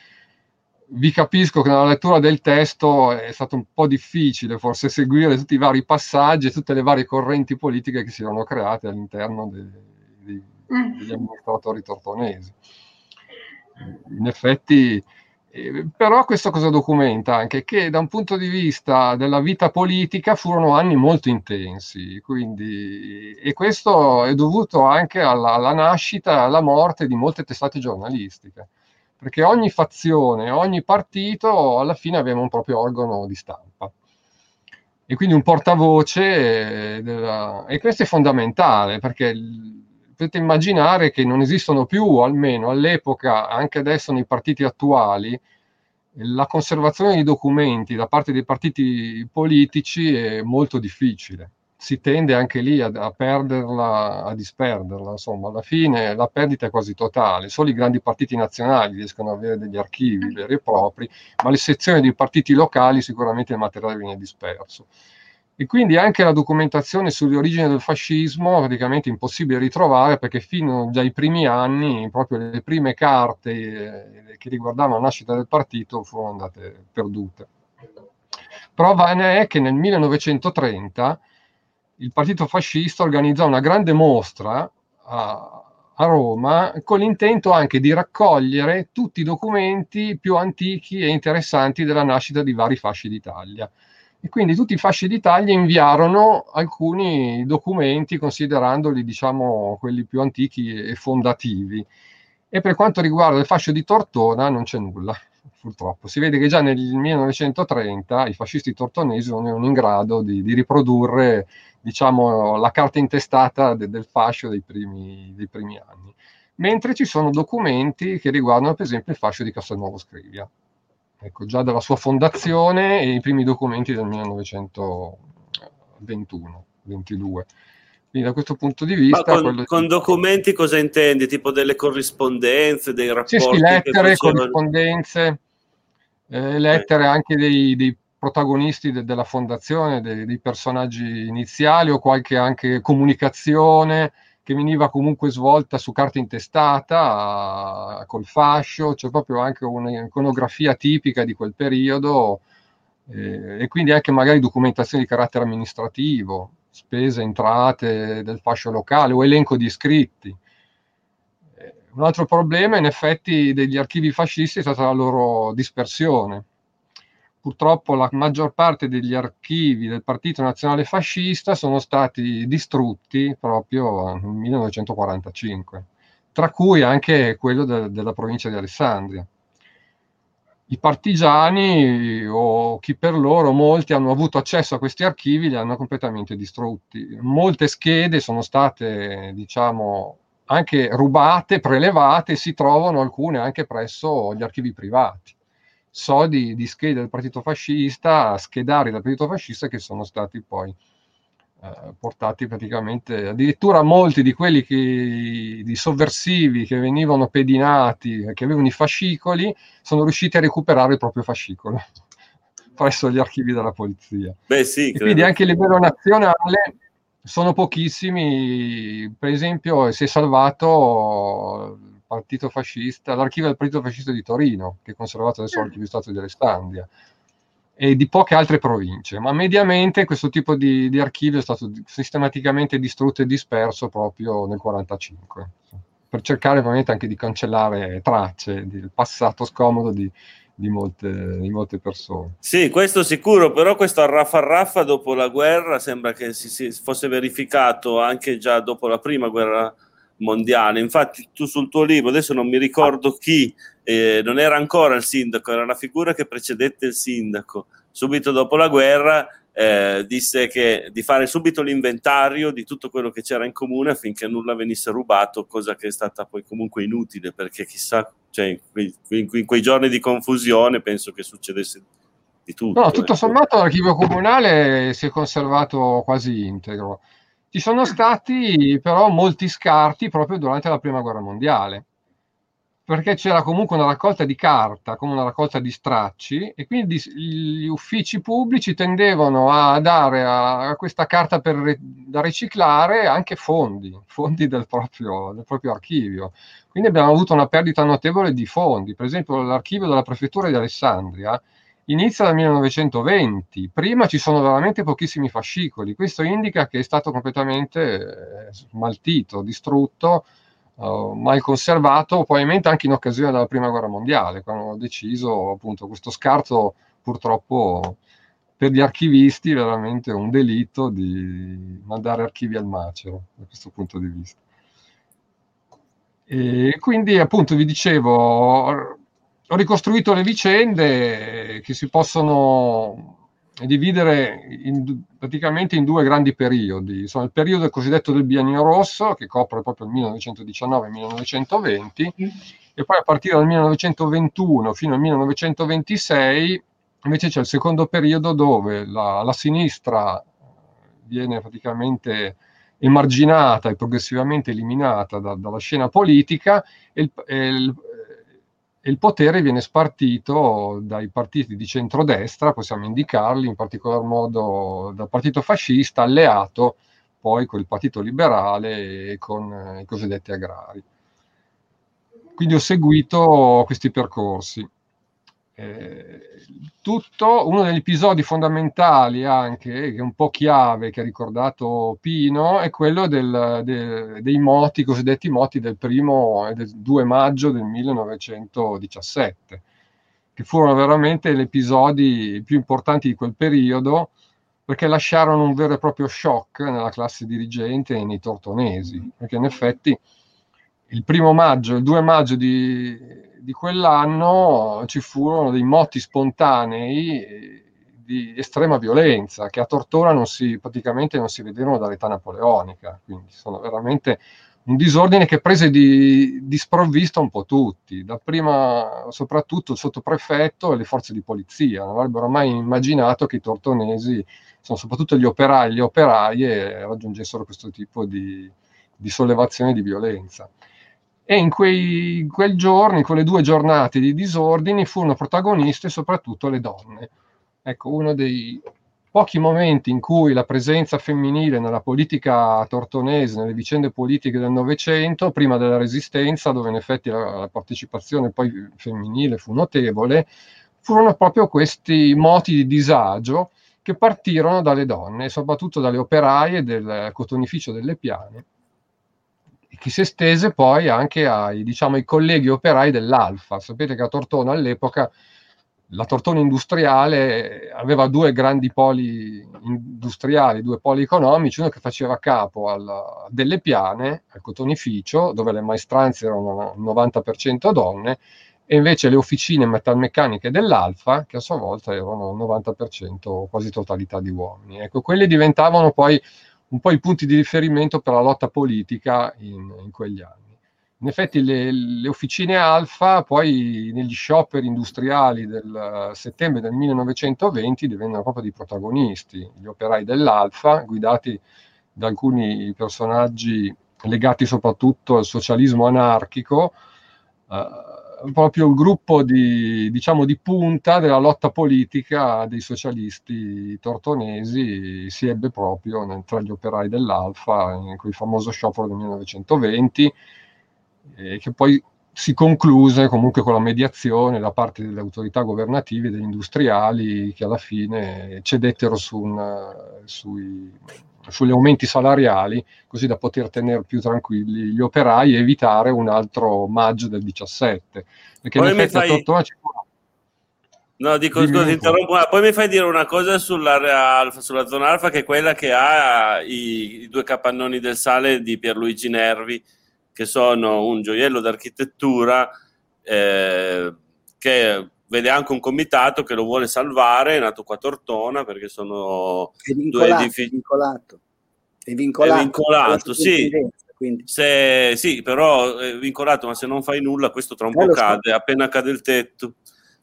vi capisco che nella lettura del testo è stato un po' difficile forse seguire tutti i vari passaggi e tutte le varie correnti politiche che si erano create all'interno de, de, degli amministratori tortonesi. In effetti eh, però questo cosa documenta anche? Che da un punto di vista della vita politica furono anni molto intensi, quindi, e questo è dovuto anche alla, alla nascita e alla morte di molte testate giornalistiche, perché ogni fazione, ogni partito alla fine aveva un proprio organo di stampa e quindi un portavoce, della... e questo è fondamentale perché potete immaginare che non esistono più, almeno all'epoca, anche adesso nei partiti attuali, la conservazione di documenti da parte dei partiti politici è molto difficile. Si tende anche lì a, a perderla, a disperderla, insomma, alla fine la perdita è quasi totale. Solo i grandi partiti nazionali riescono ad avere degli archivi veri e propri, ma le sezioni dei partiti locali sicuramente il materiale viene disperso. E quindi anche la documentazione sulle origini del fascismo praticamente impossibile ritrovare perché fino dai primi anni, proprio le prime carte eh, che riguardavano la nascita del partito furono andate perdute. Prova ne è che nel 1930 il partito fascista organizzò una grande mostra a, a Roma con l'intento anche di raccogliere tutti i documenti più antichi e interessanti della nascita di vari fasci d'Italia e quindi tutti i fasci d'Italia inviarono alcuni documenti considerandoli, diciamo, quelli più antichi e fondativi. E per quanto riguarda il fascio di Tortona non c'è nulla, purtroppo. Si vede che già nel 1930 i fascisti tortonesi non erano in grado di, di riprodurre, diciamo, la carta intestata de, del fascio dei primi, dei primi anni. Mentre ci sono documenti che riguardano, per esempio, il fascio di Castelnuovo Scrivia ecco, già dalla sua fondazione e i primi documenti del 1921-22. Quindi da questo punto di vista... Con, con documenti cosa intendi? Tipo delle corrispondenze, dei rapporti? Sì, sì lettere, corrispondenze, eh, lettere eh. anche dei, dei protagonisti de, della fondazione, dei, dei, personaggi iniziali o qualche anche comunicazione che veniva comunque svolta su carta intestata, col fascio, c'è proprio anche un'iconografia tipica di quel periodo eh, e quindi anche magari documentazione di carattere amministrativo, spese, entrate del fascio locale o elenco di iscritti. Eh, un altro problema in effetti degli archivi fascisti è stata la loro dispersione purtroppo la maggior parte degli archivi del Partito Nazionale Fascista sono stati distrutti proprio nel 1945, tra cui anche quello de- della provincia di Alessandria. I partigiani o chi per loro, molti hanno avuto accesso a questi archivi, li hanno completamente distrutti. Molte schede sono state, diciamo, anche rubate, prelevate, si trovano alcune anche presso gli archivi privati so di, di schede del partito fascista, schedari del partito fascista che sono stati poi eh, portati praticamente, addirittura molti di quelli che, di sovversivi che venivano pedinati, che avevano i fascicoli, sono riusciti a recuperare il proprio fascicolo presso gli archivi della polizia. Beh, sì, quindi anche a livello nazionale sono pochissimi, per esempio si è salvato partito fascista, l'archivio del partito fascista di Torino, che è conservato adesso all'archivio di Stato di Alessandria, e di poche altre province, ma mediamente questo tipo di, di archivio è stato sistematicamente distrutto e disperso proprio nel 1945, per cercare ovviamente anche di cancellare tracce del passato scomodo di, di molte, di molte, persone. Sì, questo sicuro, però questo arraffa dopo la guerra sembra che si, si, fosse verificato anche già dopo la prima guerra mondiale. Infatti, tu sul tuo libro, adesso non mi ricordo chi, eh, non era ancora il sindaco, era la figura che precedette il sindaco. Subito dopo la guerra eh, disse che di fare subito l'inventario di tutto quello che c'era in comune affinché nulla venisse rubato, cosa che è stata poi comunque inutile perché chissà, cioè, in, quei, in quei giorni di confusione penso che succedesse di tutto. No, tutto ecco. sommato l'archivio comunale si è conservato quasi integro. Ci sono stati però molti scarti proprio durante la prima guerra mondiale, perché c'era comunque una raccolta di carta, come una raccolta di stracci, e quindi gli uffici pubblici tendevano a dare a, questa carta per, da riciclare anche fondi, fondi del proprio, del proprio archivio. Quindi abbiamo avuto una perdita notevole di fondi. Per esempio l'archivio della prefettura di Alessandria inizia dal 1920, prima ci sono veramente pochissimi fascicoli, questo indica che è stato completamente eh, smaltito, distrutto, uh, mal conservato, probabilmente anche in occasione della prima guerra mondiale, quando hanno deciso appunto questo scarto purtroppo per gli archivisti veramente un delitto di mandare archivi al macero da questo punto di vista. E quindi appunto vi dicevo, ho ricostruito le vicende che si possono dividere in, praticamente in due grandi periodi. Sono il periodo cosiddetto del biennio rosso, che copre proprio il 1919-1920, e poi a partire dal 1921 fino al 1926 invece c'è il secondo periodo dove la, la sinistra viene praticamente emarginata e progressivamente eliminata da, dalla scena politica e il, e il, e il potere viene spartito dai partiti di centrodestra, possiamo indicarli, in particolar modo dal partito fascista alleato poi con il partito liberale e con eh, i cosiddetti agrari. Quindi ho seguito questi percorsi. Eh, tutto, uno degli episodi fondamentali anche, che è un po' chiave, che ha ricordato Pino, è quello del, de, dei moti, cosiddetti moti del primo e del 2 maggio del 1917, che furono veramente gli episodi più importanti di quel periodo, perché lasciarono un vero e proprio shock nella classe dirigente e nei tortonesi, perché in effetti il primo maggio, il 2 maggio di, di quell'anno ci furono dei moti spontanei di estrema violenza che a Tortora non si, praticamente non si vedevano dall'età napoleonica, quindi sono veramente un disordine che prese di, di sprovvista un po' tutti, dapprima soprattutto il sottoprefetto e le forze di polizia, non avrebbero mai immaginato che i tortonesi, sono soprattutto gli operai e le operaie, raggiungessero questo tipo di, di sollevazione di violenza e in quei, quel giorno, quelle due giornate di disordini, furono protagoniste soprattutto le donne. Ecco, uno dei pochi momenti in cui la presenza femminile nella politica tortonese, nelle vicende politiche del Novecento, prima della Resistenza, dove in effetti la, la partecipazione poi femminile fu notevole, furono proprio questi moti di disagio che partirono dalle donne, soprattutto dalle operaie del cotonificio delle piane, che si estese poi anche ai, diciamo, ai colleghi operai dell'Alfa. Sapete che a Tortona all'epoca la Tortona industriale aveva due grandi poli industriali, due poli economici, uno che faceva capo al, delle piane, al cotonificio, dove le maestranze erano un 90% donne, e invece le officine metalmeccaniche dell'Alfa, che a sua volta erano il 90% quasi totalità di uomini. Ecco, quelli diventavano poi un po' i punti di riferimento per la lotta politica in, in quegli anni. In effetti le, le, officine Alfa poi negli scioperi industriali del settembre del 1920 divennero proprio dei protagonisti, gli operai dell'Alfa, guidati da alcuni personaggi legati soprattutto al socialismo anarchico, eh, proprio il gruppo di, diciamo, di punta della lotta politica dei socialisti tortonesi si ebbe proprio nel, tra gli operai dell'Alfa in quel famoso sciopero del 1920 eh, che poi si concluse comunque con la mediazione da parte delle autorità governative e degli industriali che alla fine cedettero su un, sui, sugli aumenti salariali, così da poter tenere più tranquilli gli operai e evitare un altro maggio del 17. Perché poi in effetti fai... a No, dico scusa, ti interrompo, ma poi mi fai dire una cosa sulla, alfa, sulla zona alfa, che è quella che ha i, i, due capannoni del sale di Pierluigi Nervi, che sono un gioiello d'architettura eh, che vede anche un comitato che lo vuole salvare, è nato qua a Tortona perché sono è due edifici. È vincolato. È vincolato, è vincolato sì. Se, sì, però è vincolato, ma se non fai nulla, questo tra un eh, po' cade, so. appena cade il tetto,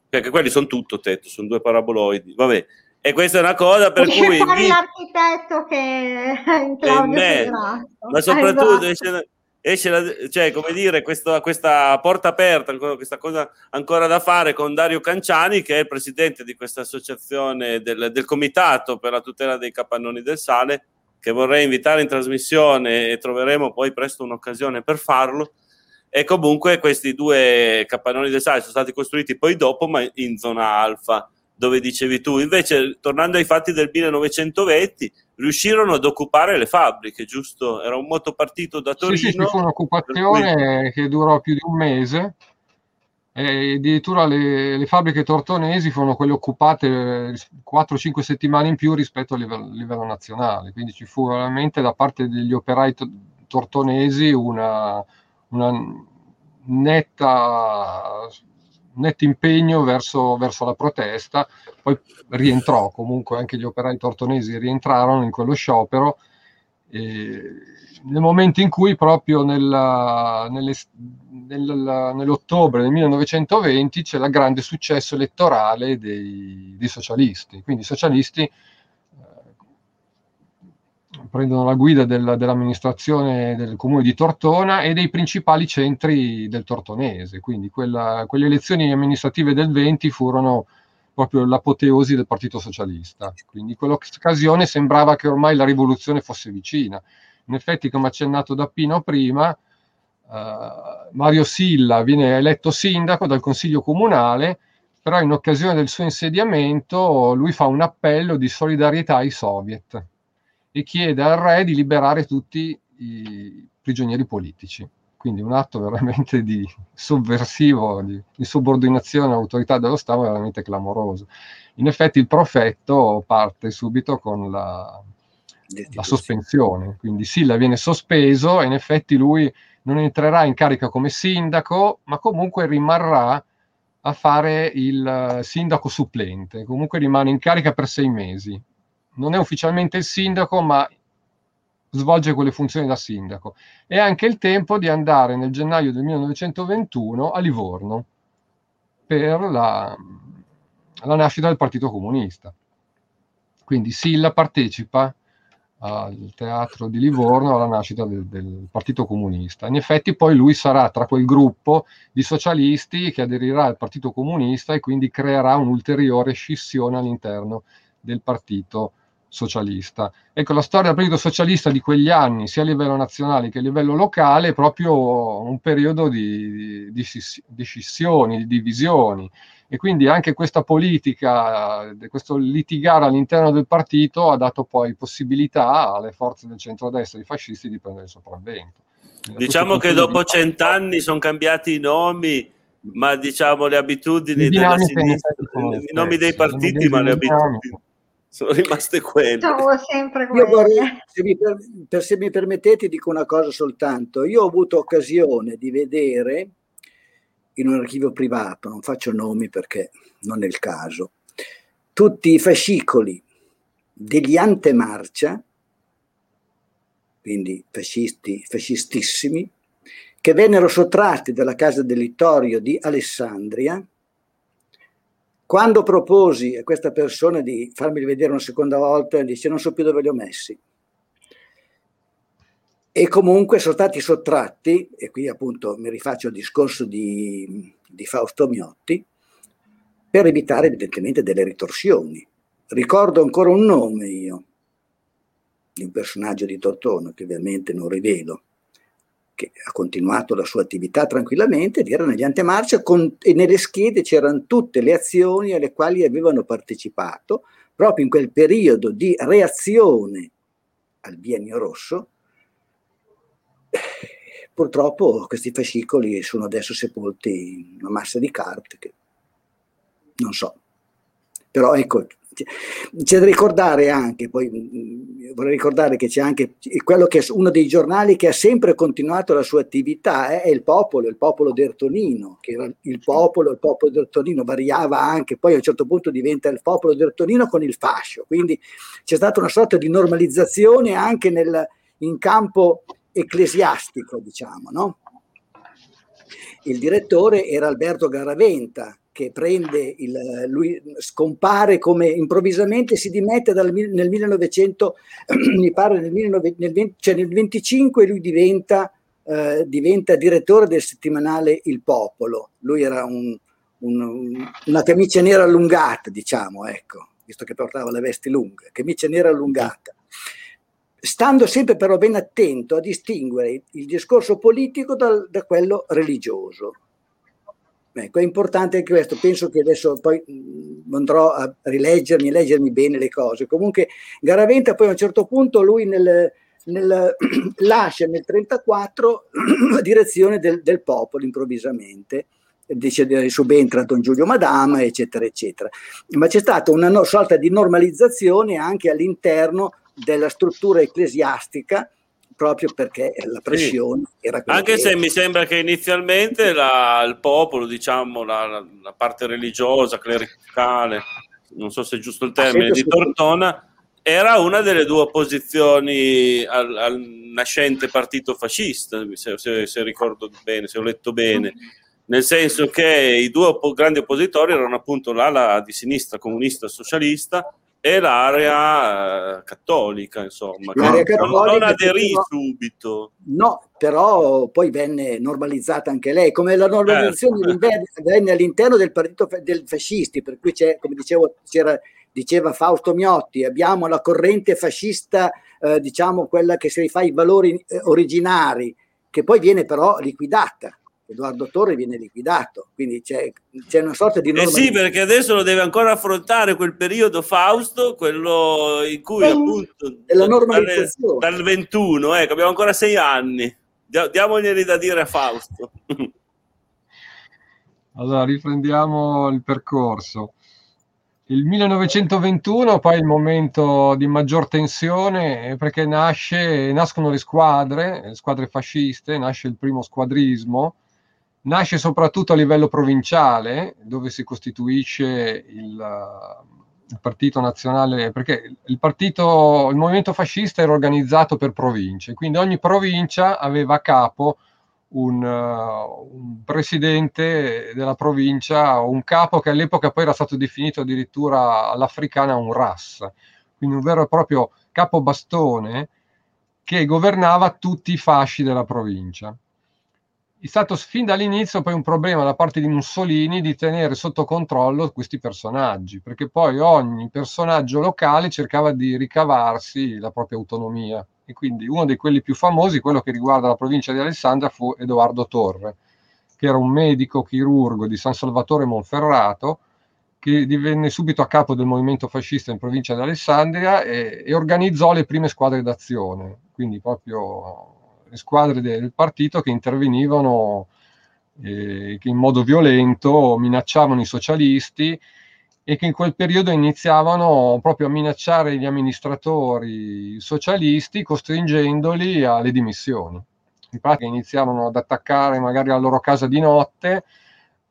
perché quelli sono tutto tetto, sono due paraboloidi. Vabbè, e questa è una cosa per cui fuori l'architetto che è in Claudio ma soprattutto esatto. Esce, la, cioè, come dire, questo, questa porta aperta, questa cosa ancora da fare con Dario Canciani, che è il presidente di questa associazione del, del Comitato per la tutela dei capannoni del sale, che vorrei invitare in trasmissione e troveremo poi presto un'occasione per farlo. E comunque questi due capannoni del sale sono stati costruiti poi dopo, ma in zona alfa dove dicevi tu. Invece, tornando ai fatti del 1920, riuscirono ad occupare le fabbriche, giusto? Era un motopartito da Torino. Sì, sì, fu un'occupazione che durò più di un mese. E addirittura le, le, fabbriche tortonesi furono quelle occupate 4-5 settimane in più rispetto a livello, livello, nazionale, quindi ci fu veramente da parte degli operai to- tortonesi una, una netta netto impegno verso, verso, la protesta, poi rientrò comunque anche gli operai tortonesi rientrarono in quello sciopero nel momento in cui proprio nella, nelle, nel, nell'ottobre del 1920 c'è il grande successo elettorale dei, dei socialisti, quindi i socialisti prendono la guida del, dell'amministrazione del comune di Tortona e dei principali centri del Tortonese. Quindi quella, quelle elezioni amministrative del 20 furono proprio l'apoteosi del Partito Socialista. Quindi in quell'occasione sembrava che ormai la rivoluzione fosse vicina. In effetti, come accennato da Pino prima, Uh, Mario Silla viene eletto sindaco dal Consiglio Comunale, però in occasione del suo insediamento lui fa un appello di solidarietà ai soviet e chiede al re di liberare tutti i prigionieri politici. Quindi un atto veramente di sovversivo, di, di subordinazione all'autorità dello Stato veramente clamoroso. In effetti il profetto parte subito con la, la sospensione, quindi Silla viene sospeso e in effetti lui non entrerà in carica come sindaco, ma comunque rimarrà a fare il sindaco supplente, comunque rimane in carica per sei mesi non è ufficialmente il sindaco, ma svolge quelle funzioni da sindaco. È anche il tempo di andare nel gennaio del 1921 a Livorno per la, la nascita del Partito Comunista. Quindi Silla partecipa al teatro di Livorno alla nascita del, del, Partito Comunista. In effetti poi lui sarà tra quel gruppo di socialisti che aderirà al Partito Comunista e quindi creerà un'ulteriore scissione all'interno del Partito socialista. Ecco, la storia del periodo socialista di quegli anni, sia a livello nazionale che a livello locale, è proprio un periodo di, di, di scissioni, di divisioni. E quindi anche questa politica, questo litigare all'interno del partito ha dato poi possibilità alle forze del centrodestra, ai fascisti, di prendere il sopravvento. Diciamo che dopo cent'anni sono cambiati i nomi, ma diciamo le abitudini della sinistra, i nomi dei partiti, ma le abitudini sono rimaste quelle. Sono sempre quelle. Vorrei, se, mi, per, se mi permettete, dico una cosa soltanto. Io ho avuto occasione di vedere in un archivio privato, non faccio nomi perché non è il caso, tutti i fascicoli degli antemarcia, quindi fascisti, fascistissimi, che vennero sottratti dalla casa del Littorio di Alessandria quando proposi a questa persona di farmi vedere una seconda volta, dice non so più dove li ho messi. E comunque sono stati sottratti, e qui appunto mi rifaccio al discorso di, di Fausto Miotti, per evitare evidentemente delle ritorsioni. Ricordo ancora un nome io, di un personaggio di Tortona, che ovviamente non rivelo, che ha continuato la sua attività tranquillamente ed era negli antemarcia con, e nelle schede c'erano tutte le azioni alle quali avevano partecipato proprio in quel periodo di reazione al biennio rosso. Purtroppo questi fascicoli sono adesso sepolti in una massa di carte che non so. Però ecco, c'è da ricordare anche, poi mm, vorrei ricordare che c'è anche quello che è uno dei giornali che ha sempre continuato la sua attività, eh, è il Popolo, il Popolo d'Ertonino, che era il Popolo, il Popolo d'Ertonino variava anche, poi a un certo punto diventa il Popolo d'Ertonino con il fascio, quindi c'è stata una sorta di normalizzazione anche nel, in campo ecclesiastico, diciamo, no? Il direttore era Alberto Garaventa, che prende il, lui scompare come improvvisamente si dimette dal, nel 1900, mi pare nel, 19, nel, 20, cioè nel 25 lui diventa, eh, diventa, direttore del settimanale Il Popolo. Lui era un, un, una camicia nera allungata, diciamo, ecco, visto che portava le vesti lunghe, camicia nera allungata. Stando sempre però ben attento a distinguere il discorso politico dal, da quello religioso Ecco, è importante anche questo, penso che adesso poi andrò a rileggermi, leggermi bene le cose. Comunque Garaventa poi a un certo punto lui nel, nel, lascia nel 1934 la direzione del, del popolo improvvisamente, dice subentra Don Giulio Madama, eccetera, eccetera. Ma c'è stata una no, sorta di normalizzazione anche all'interno della struttura ecclesiastica proprio perché la pressione sì. era quella Anche se era. mi sembra che inizialmente la, il popolo, diciamo, la, la, parte religiosa, clericale, non so se è giusto il termine, di Tortona, era una delle due opposizioni al, al nascente partito fascista, se, se, se, ricordo bene, se ho letto bene. Nel senso che i due grandi oppositori erano appunto l'ala di sinistra comunista socialista e l'area eh, cattolica, insomma, l'area che cattolica non aderì però, subito. No, però poi venne normalizzata anche lei, come la normalizzazione certo. venne all'interno del partito del fascisti, per cui c'è, come dicevo, diceva Fausto Miotti, abbiamo la corrente fascista, eh, diciamo quella che si rifà i valori eh, originari, che poi viene però liquidata Edoardo Torre viene liquidato, quindi c'è, c'è una sorta di... Eh sì, perché adesso lo deve ancora affrontare quel periodo Fausto, quello in cui appunto... Della normalizzazione. Dal, dal 21, ecco, abbiamo ancora sei anni. Diamoglieli da dire a Fausto. allora, riprendiamo il percorso. Il 1921 poi è il momento di maggior tensione perché nasce, nascono le squadre, le squadre fasciste, nasce il primo squadrismo, nasce soprattutto a livello provinciale, dove si costituisce il, il partito nazionale, perché il partito, il movimento fascista era organizzato per province, quindi ogni provincia aveva a capo un, uh, un, presidente della provincia, un capo che all'epoca poi era stato definito addirittura all'africana un RAS, quindi un vero e proprio capo bastone che governava tutti i fasci della provincia è stato fin dall'inizio poi un problema da parte di Mussolini di tenere sotto controllo questi personaggi, perché poi ogni personaggio locale cercava di ricavarsi la propria autonomia. E quindi uno di quelli più famosi, quello che riguarda la provincia di Alessandria, fu Edoardo Torre, che era un medico chirurgo di San Salvatore Monferrato, che divenne subito a capo del movimento fascista in provincia di Alessandria e, e organizzò le prime squadre d'azione, quindi proprio squadre del partito che intervenivano eh, in modo violento minacciavano i socialisti e che in quel periodo iniziavano proprio a minacciare gli amministratori socialisti costringendoli alle dimissioni. In pratica iniziavano ad attaccare magari la loro casa di notte,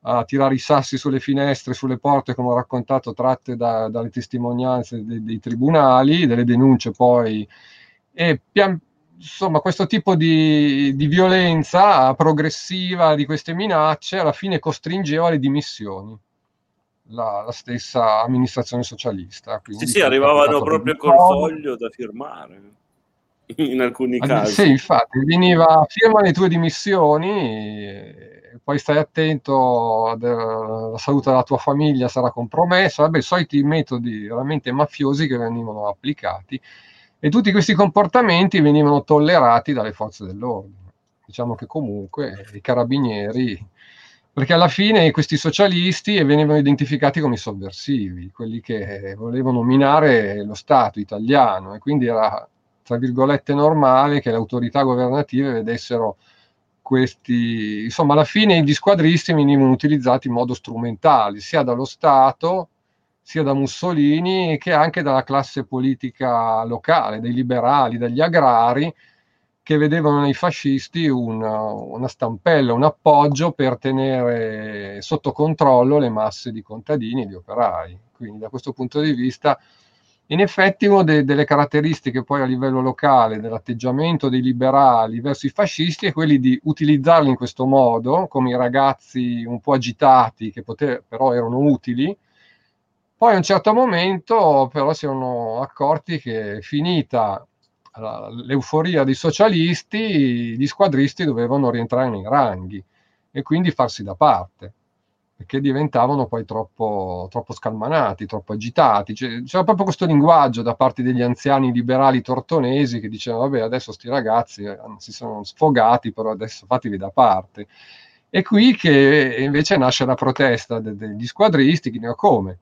a tirare i sassi sulle finestre, sulle porte, come ho raccontato, tratte da, dalle testimonianze dei, dei, tribunali, delle denunce poi, e pian, insomma questo tipo di, di, violenza progressiva di queste minacce alla fine costringeva alle dimissioni la, la stessa amministrazione socialista. Quindi sì, sì, arrivavano proprio col foglio da firmare in alcuni casi. Sì, infatti, veniva firma le tue dimissioni poi stai attento, la salute della tua famiglia sarà compromessa, vabbè, soliti metodi veramente mafiosi che venivano applicati e tutti questi comportamenti venivano tollerati dalle forze dell'ordine. Diciamo che comunque i carabinieri, perché alla fine questi socialisti venivano identificati come sovversivi, quelli che volevano minare lo Stato italiano e quindi era, tra virgolette, normale che le autorità governative vedessero questi, insomma, alla fine gli squadristi venivano utilizzati in modo strumentale, sia dallo Stato, sia da Mussolini, che anche dalla classe politica locale, dei liberali, dagli agrari, che vedevano nei fascisti una, una stampella, un appoggio per tenere sotto controllo le masse di contadini e di operai. Quindi da questo punto di vista in effetti una de- delle caratteristiche poi a livello locale dell'atteggiamento dei liberali verso i fascisti è quelli di utilizzarli in questo modo, come i ragazzi un po' agitati che poter- però erano utili. Poi a un certo momento però si erano accorti che finita l'euforia dei socialisti, gli squadristi dovevano rientrare nei ranghi e quindi farsi da parte che diventavano poi troppo, troppo scalmanati, troppo agitati. Cioè, c'era proprio questo linguaggio da parte degli anziani liberali tortonesi che dicevano, vabbè, adesso sti ragazzi eh, si sono sfogati, però adesso fatevi da parte. E qui che invece nasce la protesta de- degli squadristi, che dicono come?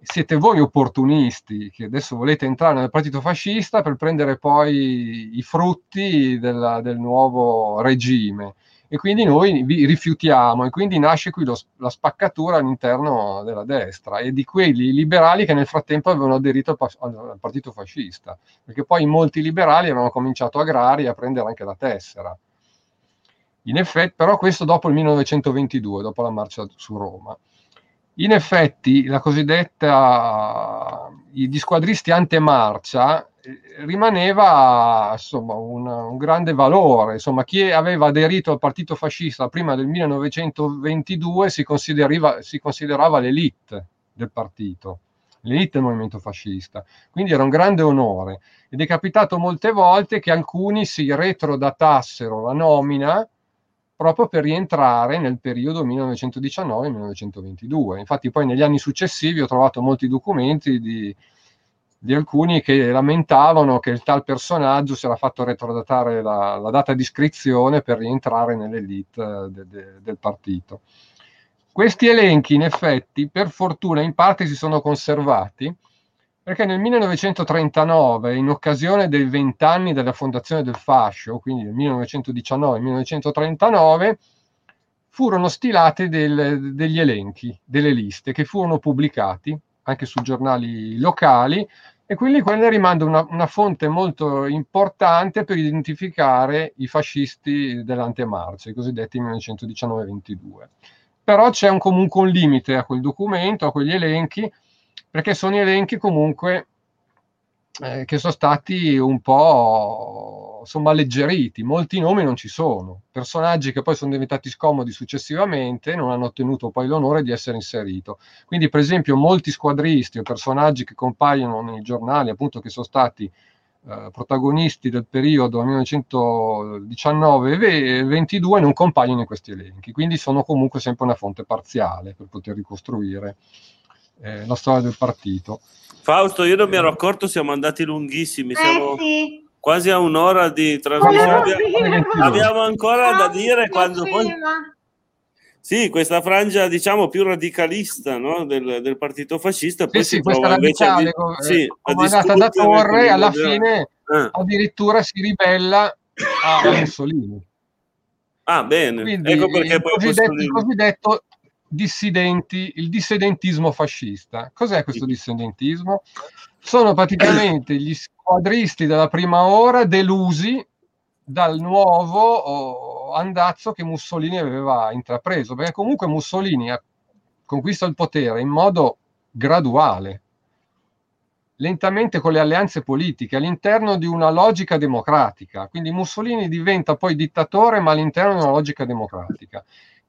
Siete voi opportunisti che adesso volete entrare nel partito fascista per prendere poi i frutti della, del nuovo regime e quindi noi vi rifiutiamo e quindi nasce qui lo, la spaccatura all'interno della destra e di quelli liberali che nel frattempo avevano aderito al, al partito fascista, perché poi molti liberali avevano cominciato agrari a prendere anche la tessera. In effetti, però questo dopo il 1922, dopo la marcia su Roma. In effetti, la cosiddetta, gli squadristi antemarcia rimaneva insomma, un, un, grande valore. Insomma, chi aveva aderito al partito fascista prima del 1922 si, si considerava l'elite del partito, l'elite del movimento fascista. Quindi era un grande onore. Ed è capitato molte volte che alcuni si retrodatassero la nomina proprio per rientrare nel periodo 1919-1922. Infatti poi negli anni successivi ho trovato molti documenti di di alcuni che lamentavano che il tal personaggio si era fatto retrodatare la, la data di iscrizione per rientrare nell'elite eh, de, de, del partito. Questi elenchi, in effetti, per fortuna, in parte si sono conservati, perché nel 1939, in occasione dei vent'anni della fondazione del fascio, quindi nel 1919-1939, furono stilati del, degli elenchi, delle liste, che furono pubblicati anche su giornali locali e quindi quella rimanda una, una, fonte molto importante per identificare i fascisti dell'antemarcia, i cosiddetti 1919-22. Però c'è un, comunque un limite a quel documento, a quegli elenchi, perché sono elenchi comunque eh, che sono stati un po' insomma alleggeriti, molti nomi non ci sono, personaggi che poi sono diventati scomodi successivamente non hanno ottenuto poi l'onore di essere inserito. Quindi per esempio molti squadristi o personaggi che compaiono nei giornali appunto che sono stati eh, protagonisti del periodo 1919-22 non compaiono in questi elenchi, quindi sono comunque sempre una fonte parziale per poter ricostruire eh, la storia del partito. Fausto, io non mi ero accorto, siamo andati lunghissimi, eh, siamo sì. quasi a un'ora di trasmissione. Abbiamo, abbiamo ancora da dire quando poi... Sì, questa frangia diciamo più radicalista no? del, del, partito fascista. Poi sì, si sì, questa radicale, a, sì, eh, comandata da Torre, alla fine ah. addirittura si ribella a Mussolini. Ah, bene. Quindi ecco perché poi il cosiddetto, il cosiddetto dissidenti, il dissidentismo fascista. Cos'è questo dissidentismo? Sono praticamente gli squadristi della prima ora delusi dal nuovo andazzo che Mussolini aveva intrapreso, perché comunque Mussolini conquista il potere in modo graduale, lentamente con le alleanze politiche, all'interno di una logica democratica. Quindi Mussolini diventa poi dittatore, ma all'interno di una logica democratica.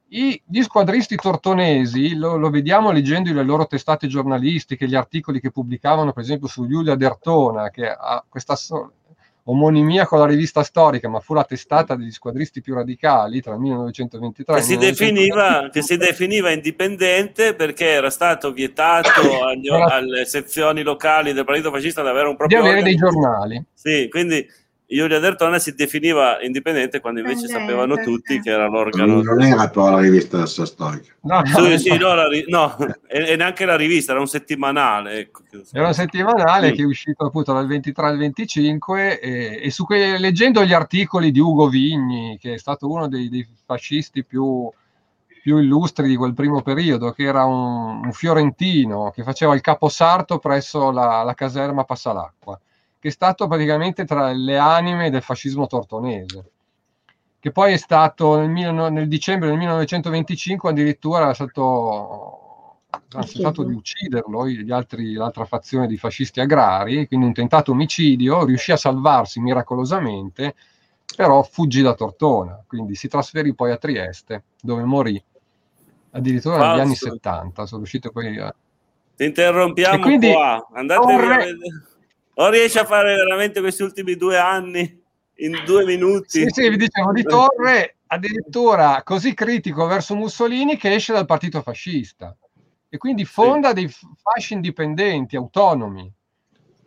I, gli squadristi tortonesi, lo, lo, vediamo leggendo le loro testate giornalistiche, gli articoli che pubblicavano per esempio su Giulia Dertona, che ha questa omonimia con la rivista storica, ma fu la testata degli squadristi più radicali tra il 1923 che e il 1923. Che si definiva indipendente perché era stato vietato agli, alle sezioni locali del partito fascista di avere un proprio... Di avere dei giornali. Sì, quindi Giulia Dertone si definiva indipendente quando invece sapevano tutti che era l'organo. Non era però la rivista storica. No, sì, sì, no, la, no e, e, neanche la rivista, era un settimanale. Ecco. Era un settimanale sì. che è uscito appunto dal 23 al 25 e, e su que- leggendo gli articoli di Ugo Vigni, che è stato uno dei, dei fascisti più, più, illustri di quel primo periodo, che era un, un fiorentino che faceva il caposarto presso la, la caserma Passalacqua che è stato praticamente tra le anime del fascismo tortonese, che poi è stato nel, nel dicembre del 1925 addirittura è stato tentato di ucciderlo, gli altri, l'altra fazione di fascisti agrari, quindi un tentato omicidio, riuscì a salvarsi miracolosamente, però fuggì da Tortona, quindi si trasferì poi a Trieste, dove morì addirittura negli anni 70, sono riuscito poi a... Ti interrompiamo quindi, qua, andate corre... O riesce a fare veramente questi ultimi due anni in due minuti? Sì, sì, vi dicevo di Torre addirittura così critico verso Mussolini che esce dal partito fascista e quindi fonda sì. dei fasci indipendenti, autonomi,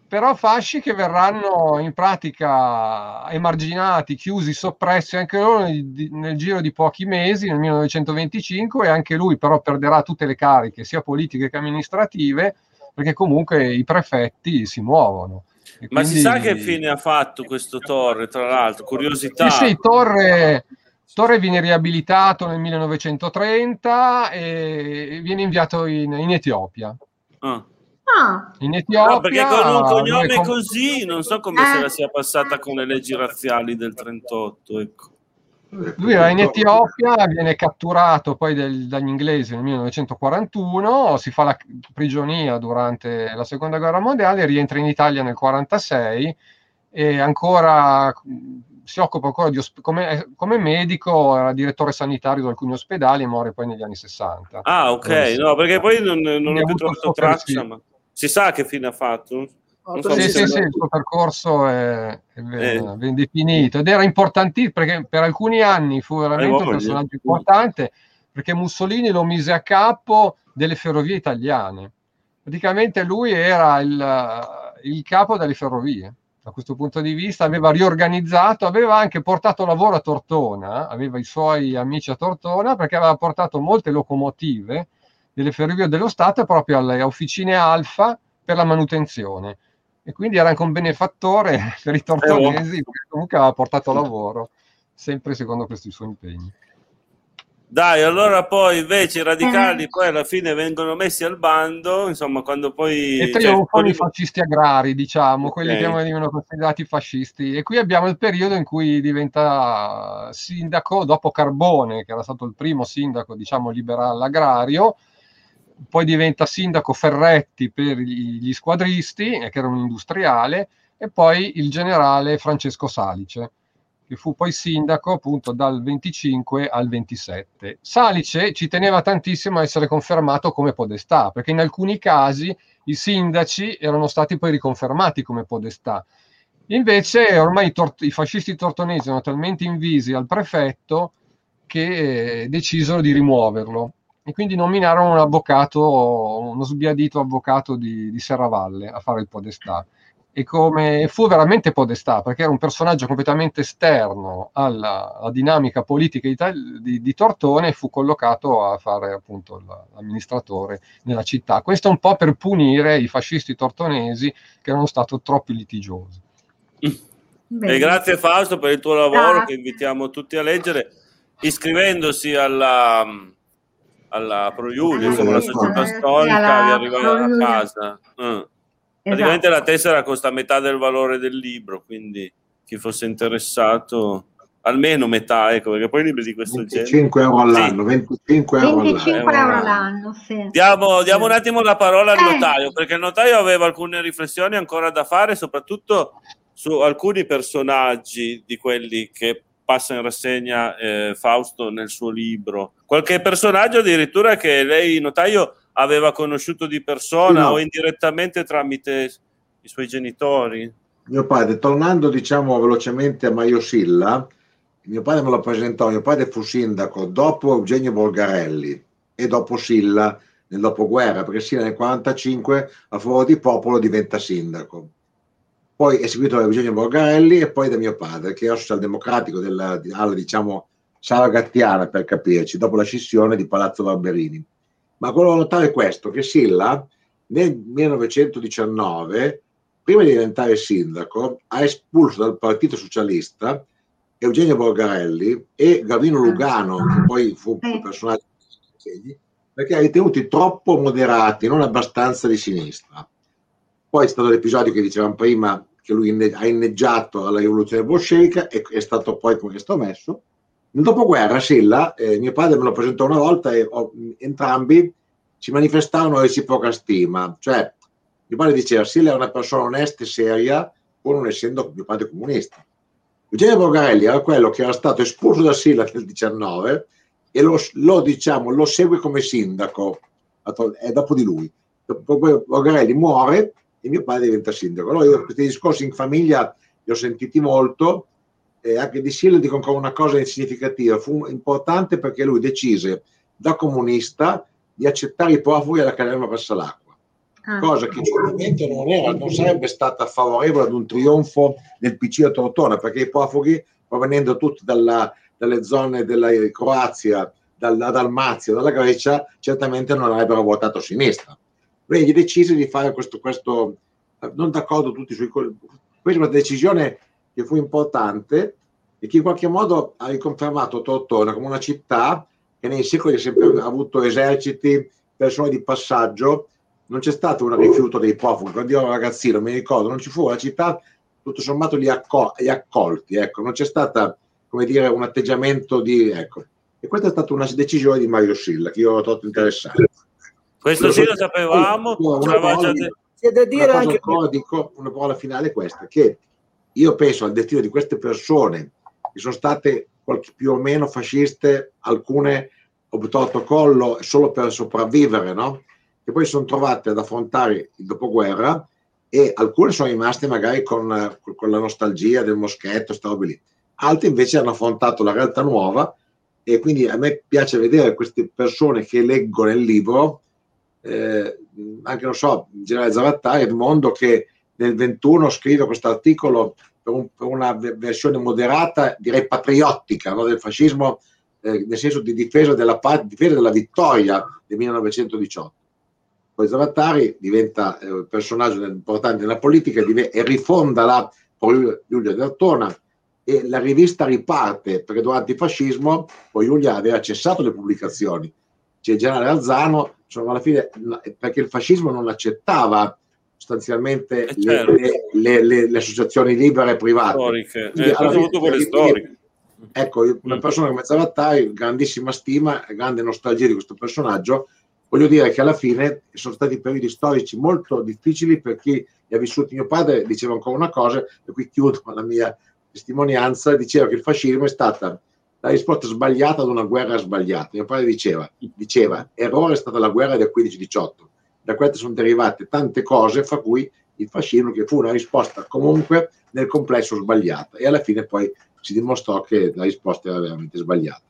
però fasci che verranno in pratica emarginati, chiusi, soppressi anche loro nel, nel giro di pochi mesi, nel 1925, e anche lui però perderà tutte le cariche, sia politiche che amministrative, perché comunque i prefetti si muovono. Ma quindi... si sa che fine ha fatto questo Torre, tra l'altro? Curiosità. Sì, sì, Torre, Torre viene riabilitato nel 1930 e viene inviato in, in Etiopia. Ah. Ah. In Etiopia, no, perché con un cognome com- così non so come eh. se la sia passata con le leggi razziali del 38. Ecco. Lui era in Etiopia, viene catturato poi del, dagli inglesi nel 1941, si fa la prigionia durante la seconda guerra mondiale, rientra in Italia nel 1946 e ancora si occupa ancora di osp- come, come, medico, era direttore sanitario di alcuni ospedali e muore poi negli anni 60. Ah, ok, no, perché poi non, non ho più trovato traccia, ma si sa che fine ha fatto? So sì, sì, sì, il suo percorso è, è ben, eh. ben, definito ed era importantissimo perché per alcuni anni fu veramente eh, un personaggio importante perché Mussolini lo mise a capo delle ferrovie italiane. Praticamente lui era il, il capo delle ferrovie. Da questo punto di vista aveva riorganizzato, aveva anche portato lavoro a Tortona, aveva i suoi amici a Tortona perché aveva portato molte locomotive delle ferrovie dello Stato proprio alle officine Alfa per la manutenzione e quindi era anche un benefattore per i tortonesi eh, perché comunque aveva portato lavoro sempre secondo questi suoi impegni. Dai allora poi invece i radicali poi alla fine vengono messi al bando insomma quando poi e trionfano cioè, i fascisti agrari diciamo okay. quelli che venivano considerati fascisti. E qui abbiamo il periodo in cui diventa sindaco dopo Carbone che era stato il primo sindaco diciamo liberale agrario poi diventa sindaco Ferretti per gli squadristi, eh, che era un industriale, e poi il generale Francesco Salice, che fu poi sindaco appunto dal 25 al 27. Salice ci teneva tantissimo a essere confermato come podestà, perché in alcuni casi i sindaci erano stati poi riconfermati come podestà. Invece ormai i, tor- i fascisti tortonesi erano talmente invisi al prefetto che eh, decisero di rimuoverlo e quindi nominarono un avvocato, uno sbiadito avvocato di, di Serravalle a fare il podestà e come fu veramente podestà perché era un personaggio completamente esterno alla, alla dinamica politica di, di, di, Tortone e fu collocato a fare appunto l'amministratore nella città. Questo un po' per punire i fascisti tortonesi che erano stati troppo litigiosi. E grazie Fausto per il tuo lavoro grazie. che invitiamo tutti a leggere iscrivendosi alla, alla Pro Giulia, insomma la società storica vi arriva a casa. Mm. Praticamente esatto. la tessera costa metà del valore del libro, quindi chi fosse interessato almeno metà, ecco, perché poi libri di questo 25 genere. Euro all'anno, sì. 25 euro 25 euro all'anno. Sì. Diamo, diamo, un attimo la parola al eh. notaio, perché il notaio aveva alcune riflessioni ancora da fare, soprattutto su alcuni personaggi di quelli che passa in rassegna eh, Fausto nel suo libro. Qualche personaggio addirittura che lei, notaio, aveva conosciuto di persona no. o indirettamente tramite i suoi genitori? Mio padre, tornando diciamo velocemente a Maio Silla, mio padre me lo presentò, mio padre fu sindaco dopo Eugenio Borgarelli e dopo Silla nel dopoguerra, perché Silla nel 1945 a favore di popolo diventa sindaco. Poi è seguito da Eugenio Borgarelli e poi da mio padre, che era socialdemocratico della, alla diciamo sala gattiana per capirci, dopo la scissione di Palazzo Barberini ma quello da notare è questo, che Silla nel 1919, prima di diventare sindaco, ha espulso dal Partito Socialista Eugenio Borgarelli e Gavino ah. Lugano, che poi fu un eh. personaggio perché ha ritenuti troppo moderati, non abbastanza di sinistra. Poi è stato l'episodio che dicevamo prima, che lui ha inneggiato alla rivoluzione bolscevica e è stato poi questo messo. Nel dopoguerra Silla, eh, mio padre me lo presentò una volta e oh, entrambi ci manifestavano reciproca stima. Cioè, mio padre diceva Silla è una persona onesta e seria, pur non essendo mio padre comunista. Eugenio Borgarelli era quello che era stato espulso da Silla nel 19 e lo, lo, diciamo, lo segue come sindaco, è dopo di lui. Borgarelli muore e mio padre diventa sindaco. Allora io questi discorsi in famiglia li ho sentiti molto eh, anche di Silla dico ancora una cosa significativa, fu importante perché lui decise da comunista di accettare i profughi all'Accademia Passa l'Acqua, ah. cosa che certamente non, era, non sarebbe stata favorevole ad un trionfo del PC a Tortona, perché i profughi provenendo tutti dalla, dalle zone della Croazia, dalla Dalmazia, dalla Grecia, certamente non avrebbero votato sinistra. Quindi decise di fare questo, questo non d'accordo tutti sui... Questa decisione che fu importante e che in qualche modo ha riconfermato Tortona come una città che nei secoli ha sempre avuto eserciti, persone di passaggio, non c'è stato un rifiuto dei profughi. Quando io ero ragazzino mi ricordo, non ci fu la città, tutto sommato li, accol- li accolti, ecco, non c'è stato come dire, un atteggiamento di... Ecco. E questa è stata una decisione di Mario Silla che io ho trovato interessante. Questo sì lo sapevamo. Una, parola, c'è da dire anche... Dico, una parola finale è questa, che io penso al destino di queste persone che sono state più o meno fasciste, alcune optato collo solo per sopravvivere, no? che poi sono trovate ad affrontare il dopoguerra e alcune sono rimaste magari con, con la nostalgia del moschetto, sta roba lì. Altre invece hanno affrontato la realtà nuova e quindi a me piace vedere queste persone che leggo nel libro, eh, anche non so, generale Zavattari, Edmondo che nel 21 scrive questo articolo per, un, per, una versione moderata, direi patriottica no, del fascismo, eh, nel senso di difesa della, difesa della vittoria del 1918. Poi Zavattari diventa eh, un personaggio importante nella politica e rifonda la Giulia D'Artona e la rivista riparte perché durante il fascismo poi Giulia aveva cessato le pubblicazioni. C'è il generale Alzano, insomma, alla fine perché il fascismo non accettava sostanzialmente eh certo. le, le, le, le, associazioni libere e private. Storiche, eh, soprattutto quelle storiche. Ecco, una mm. persona come Zavattari, grandissima stima, grande nostalgia di questo personaggio, voglio dire che alla fine sono stati periodi storici molto difficili per chi li ha vissuti. Mio padre diceva ancora una cosa, e qui chiudo la mia testimonianza, diceva che il fascismo è stata la risposta sbagliata ad una guerra sbagliata. Mio padre diceva, diceva errore è stata la guerra del 15-18 da queste sono derivate tante cose, fra cui il fascismo, che fu una risposta comunque nel complesso sbagliata e alla fine poi si dimostrò che la risposta era veramente sbagliata.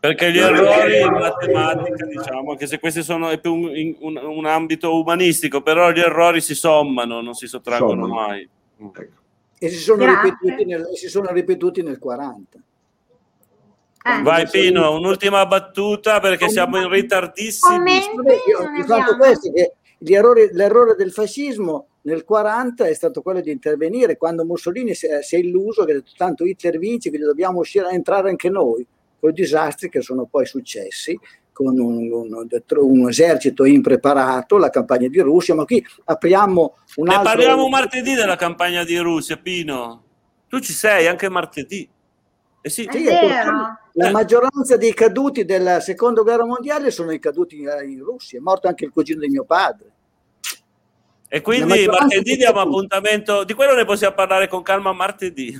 Perché gli errori in matematica, diciamo, anche se questo sono, è più un, un, un, ambito umanistico, però gli errori si sommano, non si sottraggono Sommano. mai. Ecco. E si sono, ripetuti nel, si sono ripetuti nel 40. Eh. Vai Pino, un'ultima battuta perché siamo in ritardissimi. il fatto questo che errori, l'errore del fascismo nel 40 è stato quello di intervenire quando Mussolini si è, si è illuso che tanto Hitler vince, quindi dobbiamo uscire a entrare anche noi, con i disastri che sono poi successi con un, un, un, esercito impreparato, la campagna di Russia, ma qui apriamo un ne altro... parliamo martedì della campagna di Russia, Pino. Tu ci sei anche martedì. Eh sì, sì la maggioranza dei caduti della seconda guerra mondiale sono i caduti in Russia, è morto anche il cugino di mio padre. E quindi martedì diamo appuntamento, di quello ne possiamo parlare con calma martedì.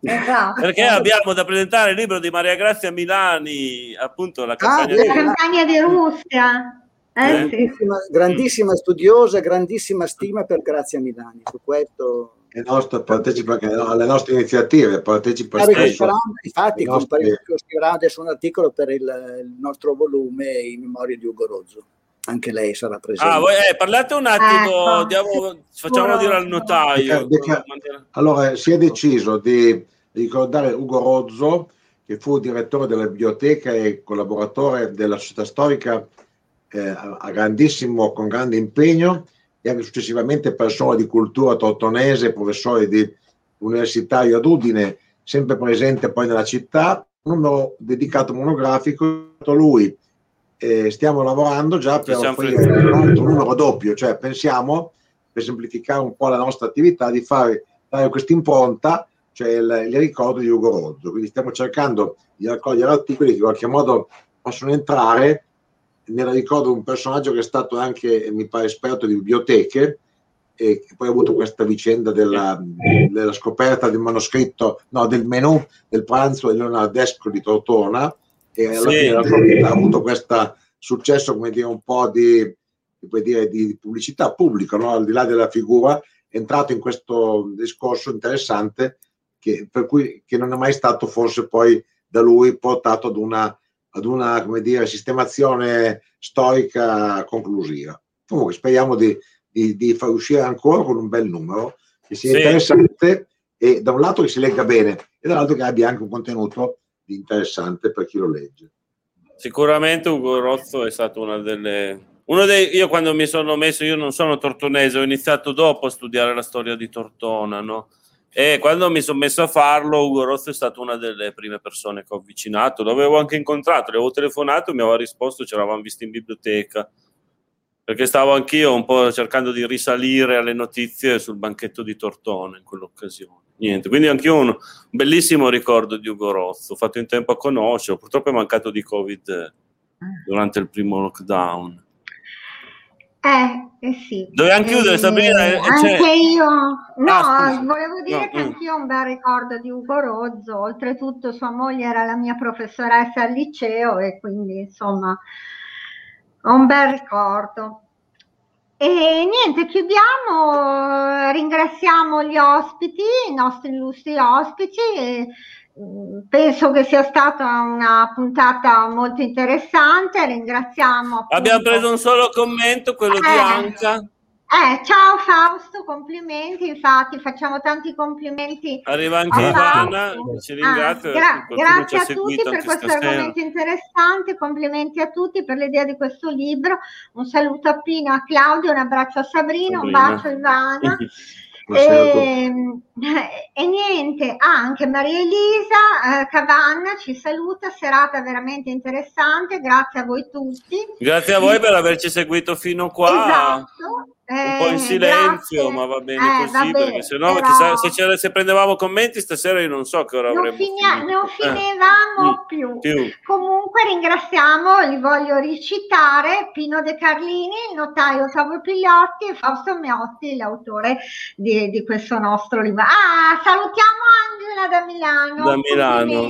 Esatto. Perché abbiamo da presentare il libro di Maria Grazia Milani, appunto la campagna, ah, di... La campagna di Russia. Eh, grandissima, sì. grandissima, studiosa, grandissima stima per Grazia Milani. Su questo nostro, partecipa alle nostre iniziative, partecipa ah, spesso. Infatti, nostri... scriverà adesso un articolo per il, il, nostro volume in memoria di Ugo Rozzo. Anche lei sarà presente. Ah, voi, eh, parlate un attimo, ecco. diamo, facciamo dire al notaio. Deca, deca, allora, si è deciso di ricordare Ugo Rozzo, che fu direttore della biblioteca e collaboratore della società storica eh, a grandissimo, con grande impegno e anche successivamente persone di cultura tortonese, professore di universitario ad Udine, sempre presente poi nella città, un numero dedicato monografico a lui. Eh, stiamo lavorando già per offrire un altro numero doppio, cioè pensiamo, per semplificare un po' la nostra attività, di fare dare questa impronta, cioè il, il ricordo di Ugo Rozzo. Quindi stiamo cercando di raccogliere articoli che in qualche modo possono entrare nel ricordo un personaggio che è stato anche, mi pare, esperto di biblioteche e che poi ha avuto questa vicenda della, della scoperta del manoscritto, no, del menù del pranzo di Leonardesco di Tortona e alla sì. fine ha avuto questo successo, come dire, un po' di, dire, di pubblicità pubblica, no? al di là della figura, è entrato in questo discorso interessante che, per cui, che non è mai stato forse poi da lui portato ad una ad una come dire, sistemazione storica conclusiva. Comunque speriamo di, di, di, far uscire ancora con un bel numero che sia sì. interessante e da un lato che si legga bene e dall'altro che abbia anche un contenuto interessante per chi lo legge. Sicuramente Ugo Rozzo è stato una delle... Uno dei, io quando mi sono messo, io non sono tortonese, ho iniziato dopo a studiare la storia di Tortona, no? E quando mi sono messo a farlo, Ugo Rozzo è stata una delle prime persone che ho avvicinato. L'avevo anche incontrato, le avevo telefonato, mi aveva risposto, ci eravamo visti in biblioteca. Perché stavo anch'io un po' cercando di risalire alle notizie sul banchetto di Tortone in quell'occasione. Niente, quindi anch'io un bellissimo ricordo di Ugo Rozzo, fatto in tempo a conoscerlo, purtroppo è mancato di Covid ah. durante il primo lockdown. Eh, eh sì. Dovevamo chiudere, Sabrina. Eh, anche cioè... io, no, ah, volevo dire no, che mm. anch'io ho un bel ricordo di Ugo Rozzo. Oltretutto, sua moglie era la mia professoressa al liceo e quindi insomma ho un bel ricordo. E niente, chiudiamo, ringraziamo gli ospiti, i nostri illustri ospiti. E, penso che sia stata una puntata molto interessante. Ringraziamo. Appunto... Abbiamo preso un solo commento, quello eh, di Anca. Eh, ciao Fausto, complimenti, infatti facciamo tanti complimenti. Arriva anche Ivana, ci ringrazio. Ah, gra- grazie a tutti per questo stasera. argomento interessante, complimenti a tutti per l'idea di questo libro. Un saluto a Pino, a Claudio, un abbraccio a Sabrina, Sabrina. un bacio a Ivana. E, niente, ah, anche Maria Elisa eh, Cavanna ci saluta, serata veramente interessante, grazie a voi tutti. Grazie a voi per averci seguito fino qua. Esatto un po' in eh, silenzio, grazie. ma va bene eh, così, vabbè, perché se no, però... chissà, se, se, prendevamo commenti stasera io non so che ora avremmo finia, Non finivamo eh. più. più. Comunque ringraziamo, li voglio ricitare, Pino De Carlini, il notaio Ottavio Pigliotti e Fausto Miotti, l'autore di, di, questo nostro libro. Ah, salutiamo Angela da Milano. Da Milano.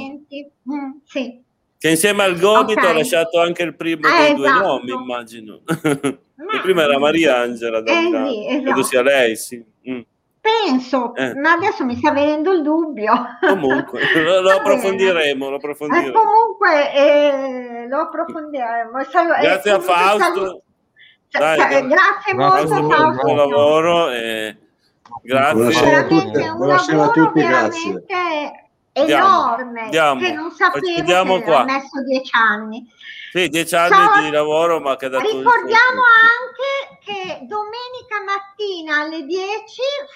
Mm, sì. Che insieme al Gomito okay. ha lasciato anche il primo eh, dei esatto. due nomi, immagino. Ma... prima era Maria Angela, eh, sì, esatto. credo sia lei, sì. Mm. Penso, eh. ma adesso mi sta venendo il dubbio. Comunque, lo, lo approfondiremo, lo approfondiremo. Eh, comunque, eh, lo approfondiremo. Sal- eh, Grazie a Fausto. Dai, grazie, grazie molto il tuo lavoro. E grazie. Buonasera a tutti, buonasera a tutti grazie. enorme andiamo, che non sapevo che qua. messo dieci anni. Sì, dieci anni so, di lavoro, ma che da Ricordiamo anche che domenica mattina alle 10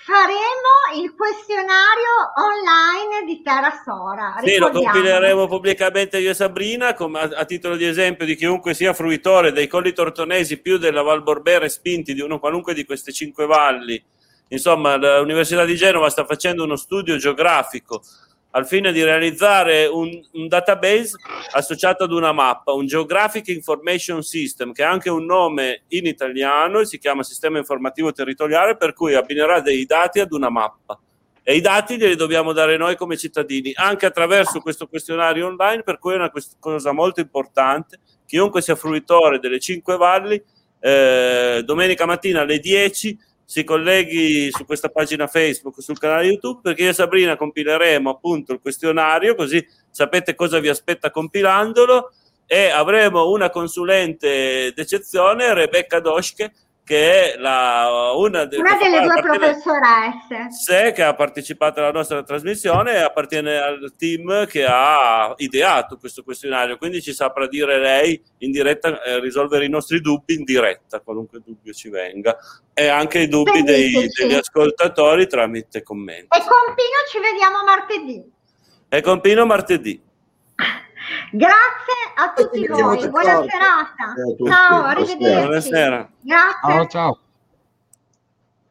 faremo il questionario online di Terra Sora. Sì, lo compileremo pubblicamente io e Sabrina come, a, a, titolo di esempio di chiunque sia fruitore dei colli tortonesi più della Val Borbera spinti di uno qualunque di queste cinque valli. Insomma, l'Università di Genova sta facendo uno studio geografico al fine di realizzare un, un, database associato ad una mappa, un Geographic Information System, che ha anche un nome in italiano, si chiama Sistema Informativo Territoriale, per cui abbinerà dei dati ad una mappa. E i dati li dobbiamo dare noi come cittadini, anche attraverso questo questionario online, per cui è una cosa molto importante. Chiunque sia fruitore delle cinque valli, eh, domenica mattina alle 10 si colleghi su questa pagina Facebook, sul canale YouTube, perché io e Sabrina compileremo appunto il questionario, così sapete cosa vi aspetta compilandolo e avremo una consulente d'eccezione, Rebecca Doschke, che è la, una, de, una delle due professoresse che ha partecipato alla nostra trasmissione e appartiene al team che ha ideato questo questionario, quindi ci saprà dire lei in diretta, eh, risolvere i nostri dubbi in diretta, qualunque dubbio ci venga, e anche i dubbi dei, degli ascoltatori tramite commenti. E con Pino ci vediamo martedì. E con Pino martedì. Grazie a tutti voi, buona serata. Ciao, arrivederci. Buonasera. Grazie. Ciao, ciao.